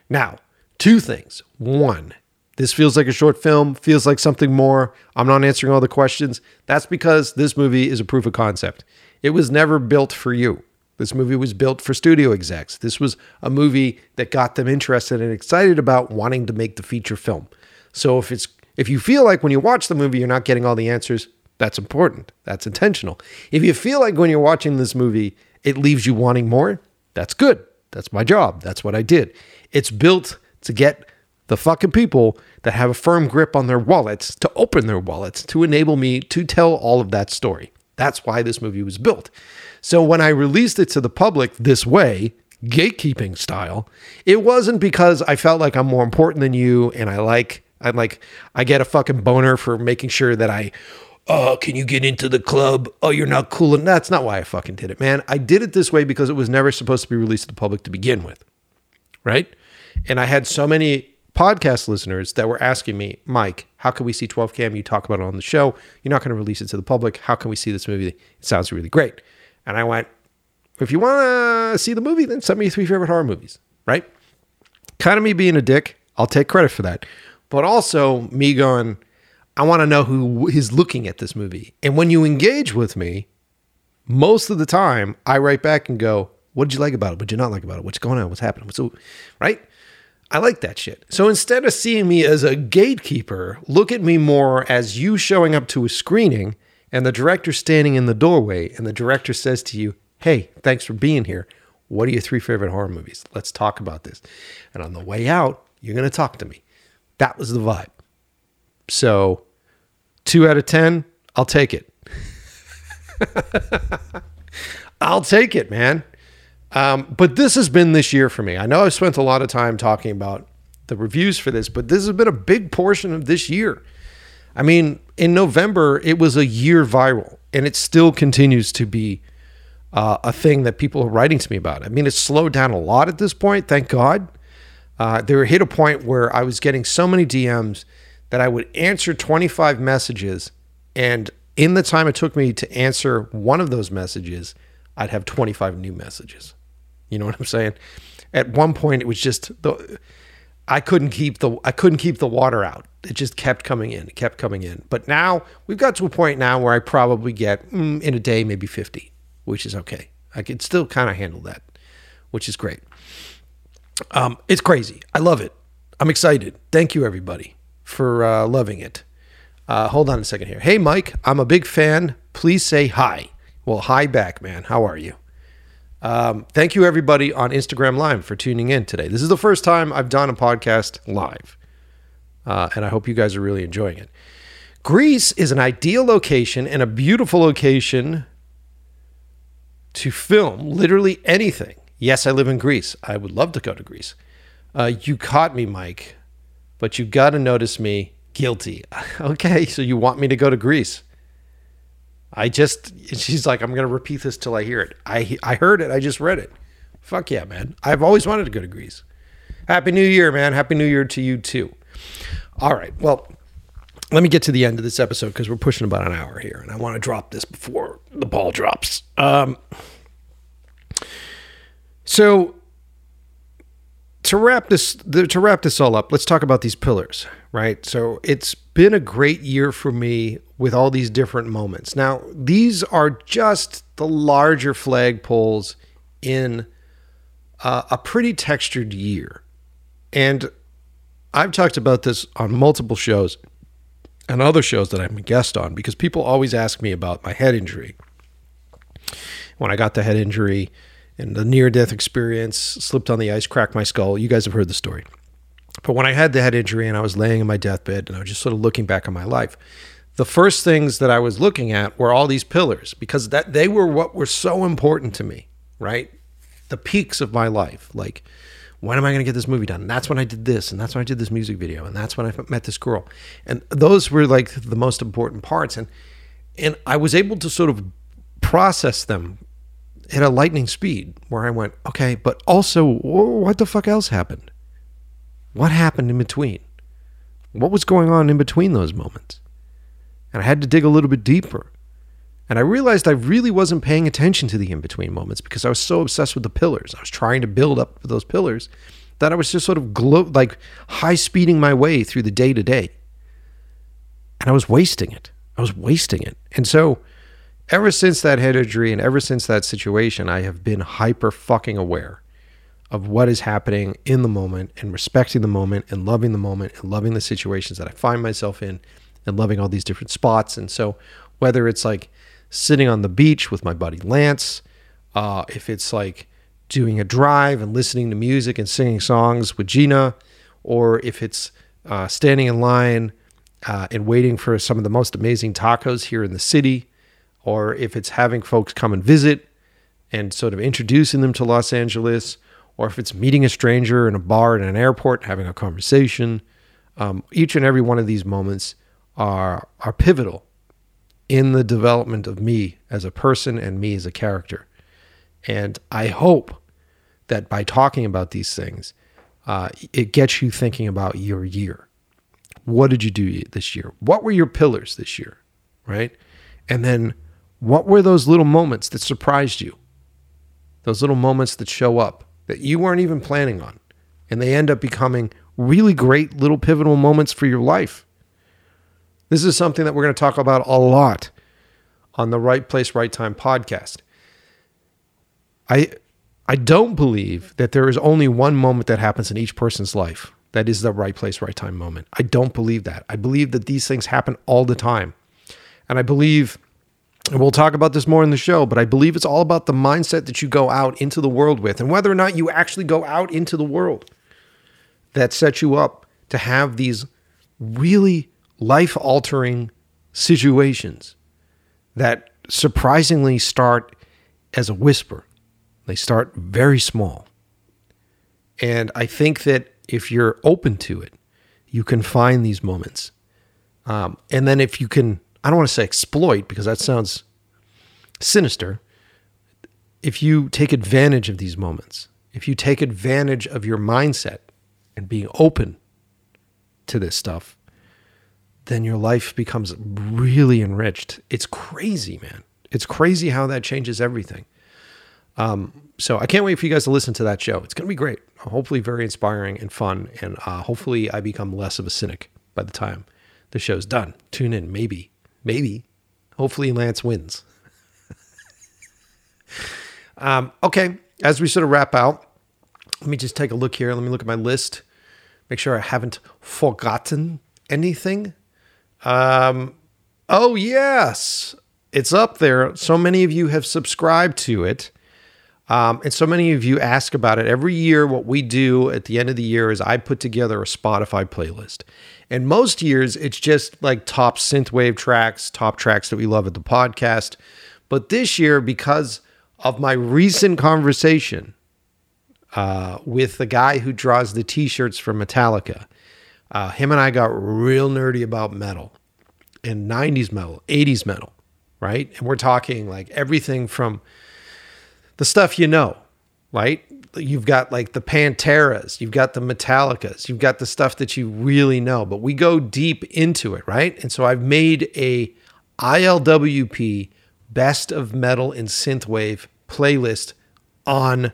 Now, two things. One, this feels like a short film, feels like something more. I'm not answering all the questions. That's because this movie is a proof of concept. It was never built for you. This movie was built for studio execs. This was a movie that got them interested and excited about wanting to make the feature film. So if it's if you feel like when you watch the movie you're not getting all the answers, that's important. That's intentional. If you feel like when you're watching this movie it leaves you wanting more, that's good. That's my job. That's what I did. It's built to get the fucking people that have a firm grip on their wallets to open their wallets to enable me to tell all of that story. That's why this movie was built. So when I released it to the public this way, gatekeeping style, it wasn't because I felt like I'm more important than you and I like I'm like I get a fucking boner for making sure that I oh, can you get into the club? Oh, you're not cool. And that's not why I fucking did it, man. I did it this way because it was never supposed to be released to the public to begin with. Right. And I had so many podcast listeners that were asking me, Mike, how can we see 12KM? You talk about it on the show. You're not going to release it to the public. How can we see this movie? It sounds really great. And I went, if you want to see the movie, then send me three favorite horror movies, right? Kind of me being a dick. I'll take credit for that. But also me going, I want to know who is looking at this movie. And when you engage with me, most of the time I write back and go, What did you like about it? What did you not like about it? What's going on? What's happening? So, right? I like that shit. So instead of seeing me as a gatekeeper, look at me more as you showing up to a screening and the director standing in the doorway and the director says to you, Hey, thanks for being here. What are your three favorite horror movies? Let's talk about this. And on the way out, you're going to talk to me. That was the vibe. So, two out of 10, I'll take it. I'll take it, man. Um, but this has been this year for me. I know I've spent a lot of time talking about the reviews for this, but this has been a big portion of this year. I mean, in November, it was a year viral, and it still continues to be uh, a thing that people are writing to me about. I mean, it's slowed down a lot at this point, thank God. Uh, there hit a point where I was getting so many DMs that I would answer 25 messages. And in the time it took me to answer one of those messages, I'd have 25 new messages. You know what I'm saying? At one point, it was just the. I couldn't keep the I couldn't keep the water out. It just kept coming in, it kept coming in. But now we've got to a point now where I probably get mm, in a day maybe 50, which is okay. I can still kind of handle that, which is great. Um, it's crazy. I love it. I'm excited. Thank you, everybody for uh, loving it. Uh, hold on a second here. Hey, Mike, I'm a big fan. Please say hi. Well, hi back, man. How are you? Um, thank you, everybody on Instagram Live, for tuning in today. This is the first time I've done a podcast live, uh, and I hope you guys are really enjoying it. Greece is an ideal location and a beautiful location to film literally anything. Yes, I live in Greece. I would love to go to Greece. Uh, you caught me, Mike but you've got to notice me guilty. okay, so you want me to go to Greece. I just, she's like, I'm going to repeat this till I hear it. I, I heard it. I just read it. Fuck yeah, man. I've always wanted to go to Greece. Happy New Year, man. Happy New Year to you too. All right. Well, let me get to the end of this episode because we're pushing about an hour here, and I want to drop this before the ball drops. Um, so to wrap this to wrap this all up, let's talk about these pillars, right? So it's been a great year for me with all these different moments. Now, these are just the larger flagpoles in uh, a pretty textured year. And I've talked about this on multiple shows and other shows that I'm a guest on because people always ask me about my head injury. When I got the head injury and the near death experience, slipped on the ice, cracked my skull. You guys have heard the story. But when I had the head injury and I was laying in my deathbed and I was just sort of looking back on my life, the first things that I was looking at were all these pillars because that they were what were so important to me, right? The peaks of my life, like when am I going to get this movie done? And that's when I did this, and that's when I did this music video, and that's when I met this girl, and those were like the most important parts, and and I was able to sort of process them at a lightning speed, where I went, okay, but also what the fuck else happened? What happened in between? What was going on in between those moments? And I had to dig a little bit deeper. And I realized I really wasn't paying attention to the in between moments because I was so obsessed with the pillars. I was trying to build up those pillars that I was just sort of like high speeding my way through the day to day. And I was wasting it. I was wasting it. And so ever since that head injury and ever since that situation, I have been hyper fucking aware of what is happening in the moment and respecting the moment and loving the moment and loving the situations that I find myself in and loving all these different spots. And so, whether it's like sitting on the beach with my buddy Lance, uh, if it's like doing a drive and listening to music and singing songs with Gina, or if it's uh, standing in line uh, and waiting for some of the most amazing tacos here in the city, or if it's having folks come and visit and sort of introducing them to Los Angeles, or if it's meeting a stranger in a bar in an airport, having a conversation. Um, each and every one of these moments are are pivotal in the development of me as a person and me as a character. And I hope that by talking about these things, uh, it gets you thinking about your year. What did you do this year? What were your pillars this year? Right? And then what were those little moments that surprised you? Those little moments that show up that you weren't even planning on. And they end up becoming really great little pivotal moments for your life. This is something that we're going to talk about a lot on the Right Place, Right Time podcast. I I don't believe that there is only one moment that happens in each person's life that is the right place, right time moment. I don't believe that. I believe that these things happen all the time. And I believe, and we'll talk about this more in the show, but I believe it's all about the mindset that you go out into the world with and whether or not you actually go out into the world that sets you up to have these really life altering situations that surprisingly start as a whisper. They start very small. And I think that if you're open to it, you can find these moments. Um, and then if you can, I don't want to say exploit because that sounds sinister. If you take advantage of these moments, if you take advantage of your mindset and being open to this stuff, then your life becomes really enriched. It's crazy, man. It's crazy how that changes everything. Um, so I can't wait for you guys to listen to that show. It's going to be great. Hopefully, very inspiring and fun. And uh, hopefully, I become less of a cynic by the time the show's done. Tune in. Maybe. Maybe. Hopefully, Lance wins. um, okay. As we sort of wrap out, let me just take a look here. Let me look at my list. Make sure I haven't forgotten anything. Um, oh, yes. It's up there. So many of you have subscribed to it. Um, and so many of you ask about it. Every year, what we do at the end of the year is I put together a Spotify playlist. And most years, it's just like top synthwave tracks, top tracks that we love at the podcast. But this year, because of my recent conversation uh, with the guy who draws the t shirts for Metallica, uh, him and I got real nerdy about metal and 90s metal, 80s metal, right? And we're talking like everything from the stuff you know, right? You've got like the Panteras, you've got the Metallicas, you've got the stuff that you really know, but we go deep into it, right? And so I've made a ILWP best of metal and synthwave playlist on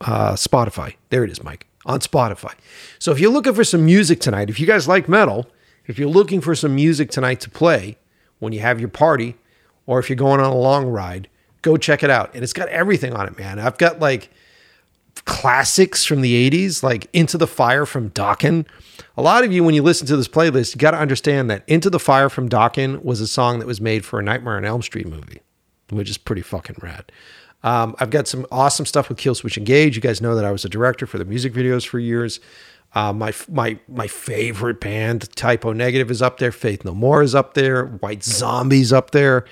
uh, Spotify. There it is, Mike, on Spotify. So if you're looking for some music tonight, if you guys like metal, if you're looking for some music tonight to play when you have your party, or if you're going on a long ride, go check it out. And it's got everything on it, man. I've got like classics from the 80s, like Into the Fire from Dokken. A lot of you, when you listen to this playlist, you got to understand that Into the Fire from Dokken was a song that was made for a Nightmare on Elm Street movie, which is pretty fucking rad. Um, I've got some awesome stuff with Killswitch Engage. You guys know that I was a director for the music videos for years. Uh, my my my favorite band, Type O Negative, is up there. Faith No More is up there. White Zombies up there.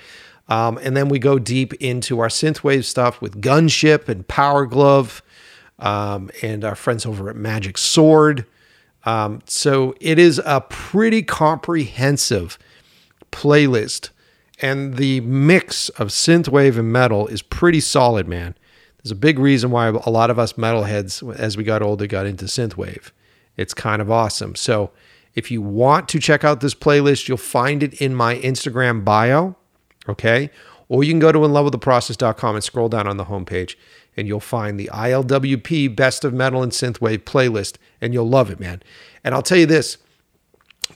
Um, and then we go deep into our synthwave stuff with Gunship and Power Glove, um, and our friends over at Magic Sword. Um, so it is a pretty comprehensive playlist and the mix of synthwave and metal is pretty solid, man. There's a big reason why a lot of us metalheads, as we got older, got into synthwave. It's kind of awesome. So if you want to check out this playlist, you'll find it in my Instagram bio, okay? Or you can go to inlovewiththeprocess.com and scroll down on the homepage and you'll find the ILWP Best of Metal and Synthwave playlist and you'll love it, man. And I'll tell you this,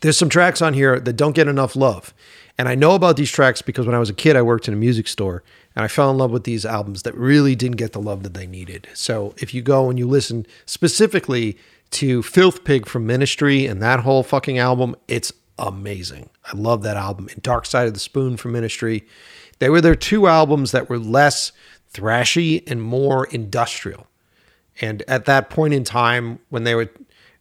there's some tracks on here that don't get enough love. And I know about these tracks because when I was a kid, I worked in a music store and I fell in love with these albums that really didn't get the love that they needed. So if you go and you listen specifically to Filth Pig from Ministry and that whole fucking album, it's amazing. I love that album. And Dark Side of the Spoon from Ministry. They were their two albums that were less thrashy and more industrial. And at that point in time, when they were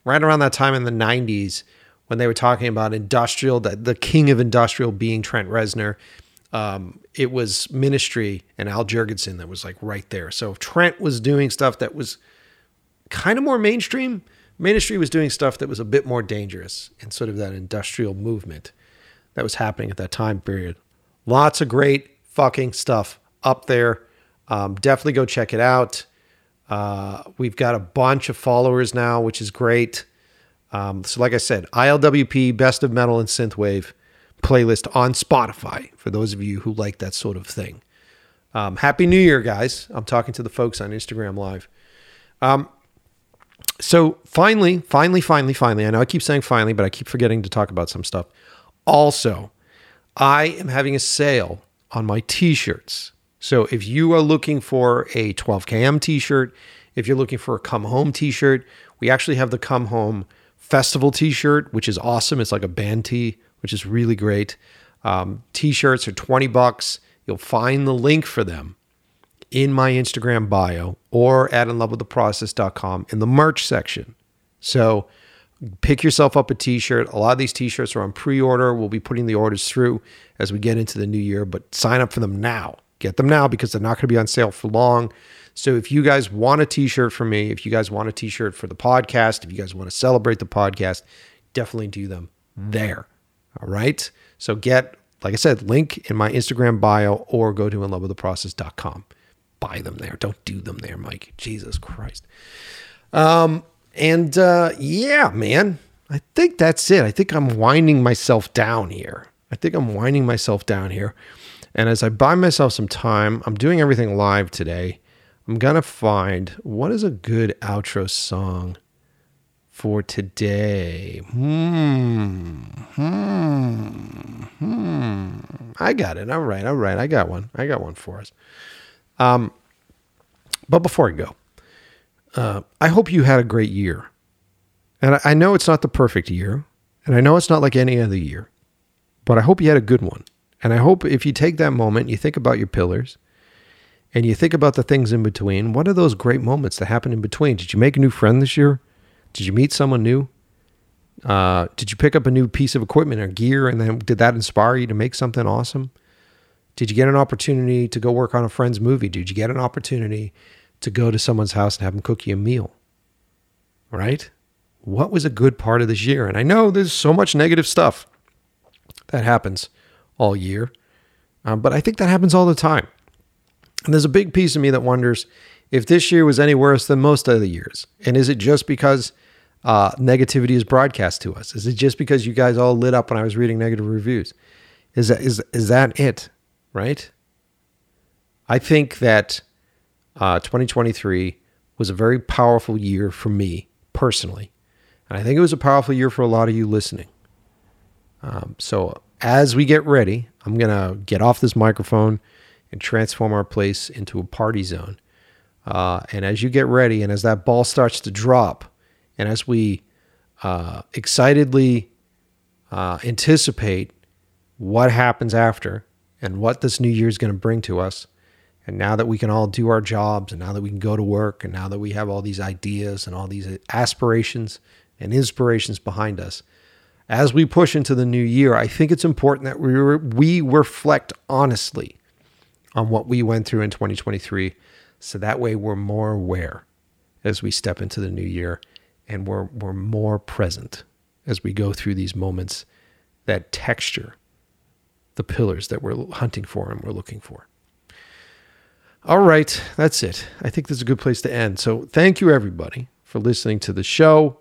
right around that time in the 90s, when they were talking about industrial, that the king of industrial being Trent Reznor. Um, it was Ministry and Al Jourgensen that was like right there. So if Trent was doing stuff that was kind of more mainstream. Ministry was doing stuff that was a bit more dangerous in sort of that industrial movement that was happening at that time period. Lots of great fucking stuff up there. Um, definitely go check it out. Uh, we've got a bunch of followers now, which is great. Um, so, like I said, ILWP Best of Metal and Synthwave playlist on Spotify for those of you who like that sort of thing. Um, Happy New Year, guys. I'm talking to the folks on Instagram Live. Um, so, finally, finally, finally, finally, I know I keep saying finally, but I keep forgetting to talk about some stuff. Also, I am having a sale on my t shirts. So, if you are looking for a 12KM t shirt, if you're looking for a come home t shirt, we actually have the come home festival t-shirt, which is awesome. It's like a band tee, which is really great. Um, t-shirts are 20 bucks. You'll find the link for them in my Instagram bio or at inlovewiththeprocess.com in the merch section. So pick yourself up a t-shirt. A lot of these t-shirts are on pre-order. We'll be putting the orders through as we get into the new year, but sign up for them now. Get them now because they're not going to be on sale for long. So if you guys want a t-shirt for me, if you guys want a t-shirt for the podcast, if you guys want to celebrate the podcast, definitely do them there. All right. So get, like I said, link in my Instagram bio or go to inlovewiththeprocess.com. Buy them there. Don't do them there, Mike. Jesus Christ. Um, and uh, yeah, man, I think that's it. I think I'm winding myself down here. I think I'm winding myself down here. And as I buy myself some time, I'm doing everything live today. I'm going to find what is a good outro song for today. Hmm. Hmm. Hmm. I got it. All right. All right. I got one. I got one for us. Um, but before I go, uh, I hope you had a great year. And I, I know it's not the perfect year, and I know it's not like any other year, but I hope you had a good one. And I hope if you take that moment, you think about your pillars, and you think about the things in between, what are those great moments that happen in between? Did you make a new friend this year? Did you meet someone new? Uh, did you pick up a new piece of equipment or gear and then did that inspire you to make something awesome? Did you get an opportunity to go work on a friend's movie? Did you get an opportunity to go to someone's house and have them cook you a meal? Right? What was a good part of this year? And I know there's so much negative stuff that happens all year, uh, but I think that happens all the time. And there's a big piece of me that wonders if this year was any worse than most other years? And is it just because uh, negativity is broadcast to us? Is it just because you guys all lit up when I was reading negative reviews? Is that is is that it? Right? I think that uh, 2023 was a very powerful year for me personally, and I think it was a powerful year for a lot of you listening. Um, so as we get ready, I'm gonna get off this microphone and transform our place into a party zone. Uh, and as you get ready, and as that ball starts to drop, and as we uh, excitedly uh, anticipate what happens after and what this new year is going to bring to us, and now that we can all do our jobs, and now that we can go to work, and now that we have all these ideas and all these aspirations and inspirations behind us, as we push into the new year, I think it's important that we, re- we reflect honestly on what we went through in 2023 so that way we're more aware as we step into the new year and we're, we're more present as we go through these moments that texture the pillars that we're hunting for and we're looking for. All right, that's it. I think this is a good place to end. So thank you everybody for listening to the show.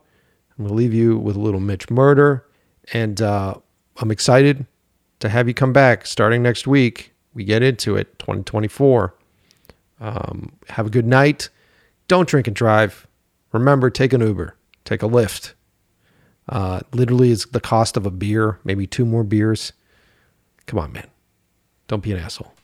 I'm going to leave you with a little Mitch Murder. And uh, I'm excited to have you come back starting next week. We get into it, 2024. Um, have a good night. Don't drink and drive. Remember, take an Uber, take a Lyft. Uh, literally, it's the cost of a beer, maybe two more beers. Come on, man. Don't be an asshole.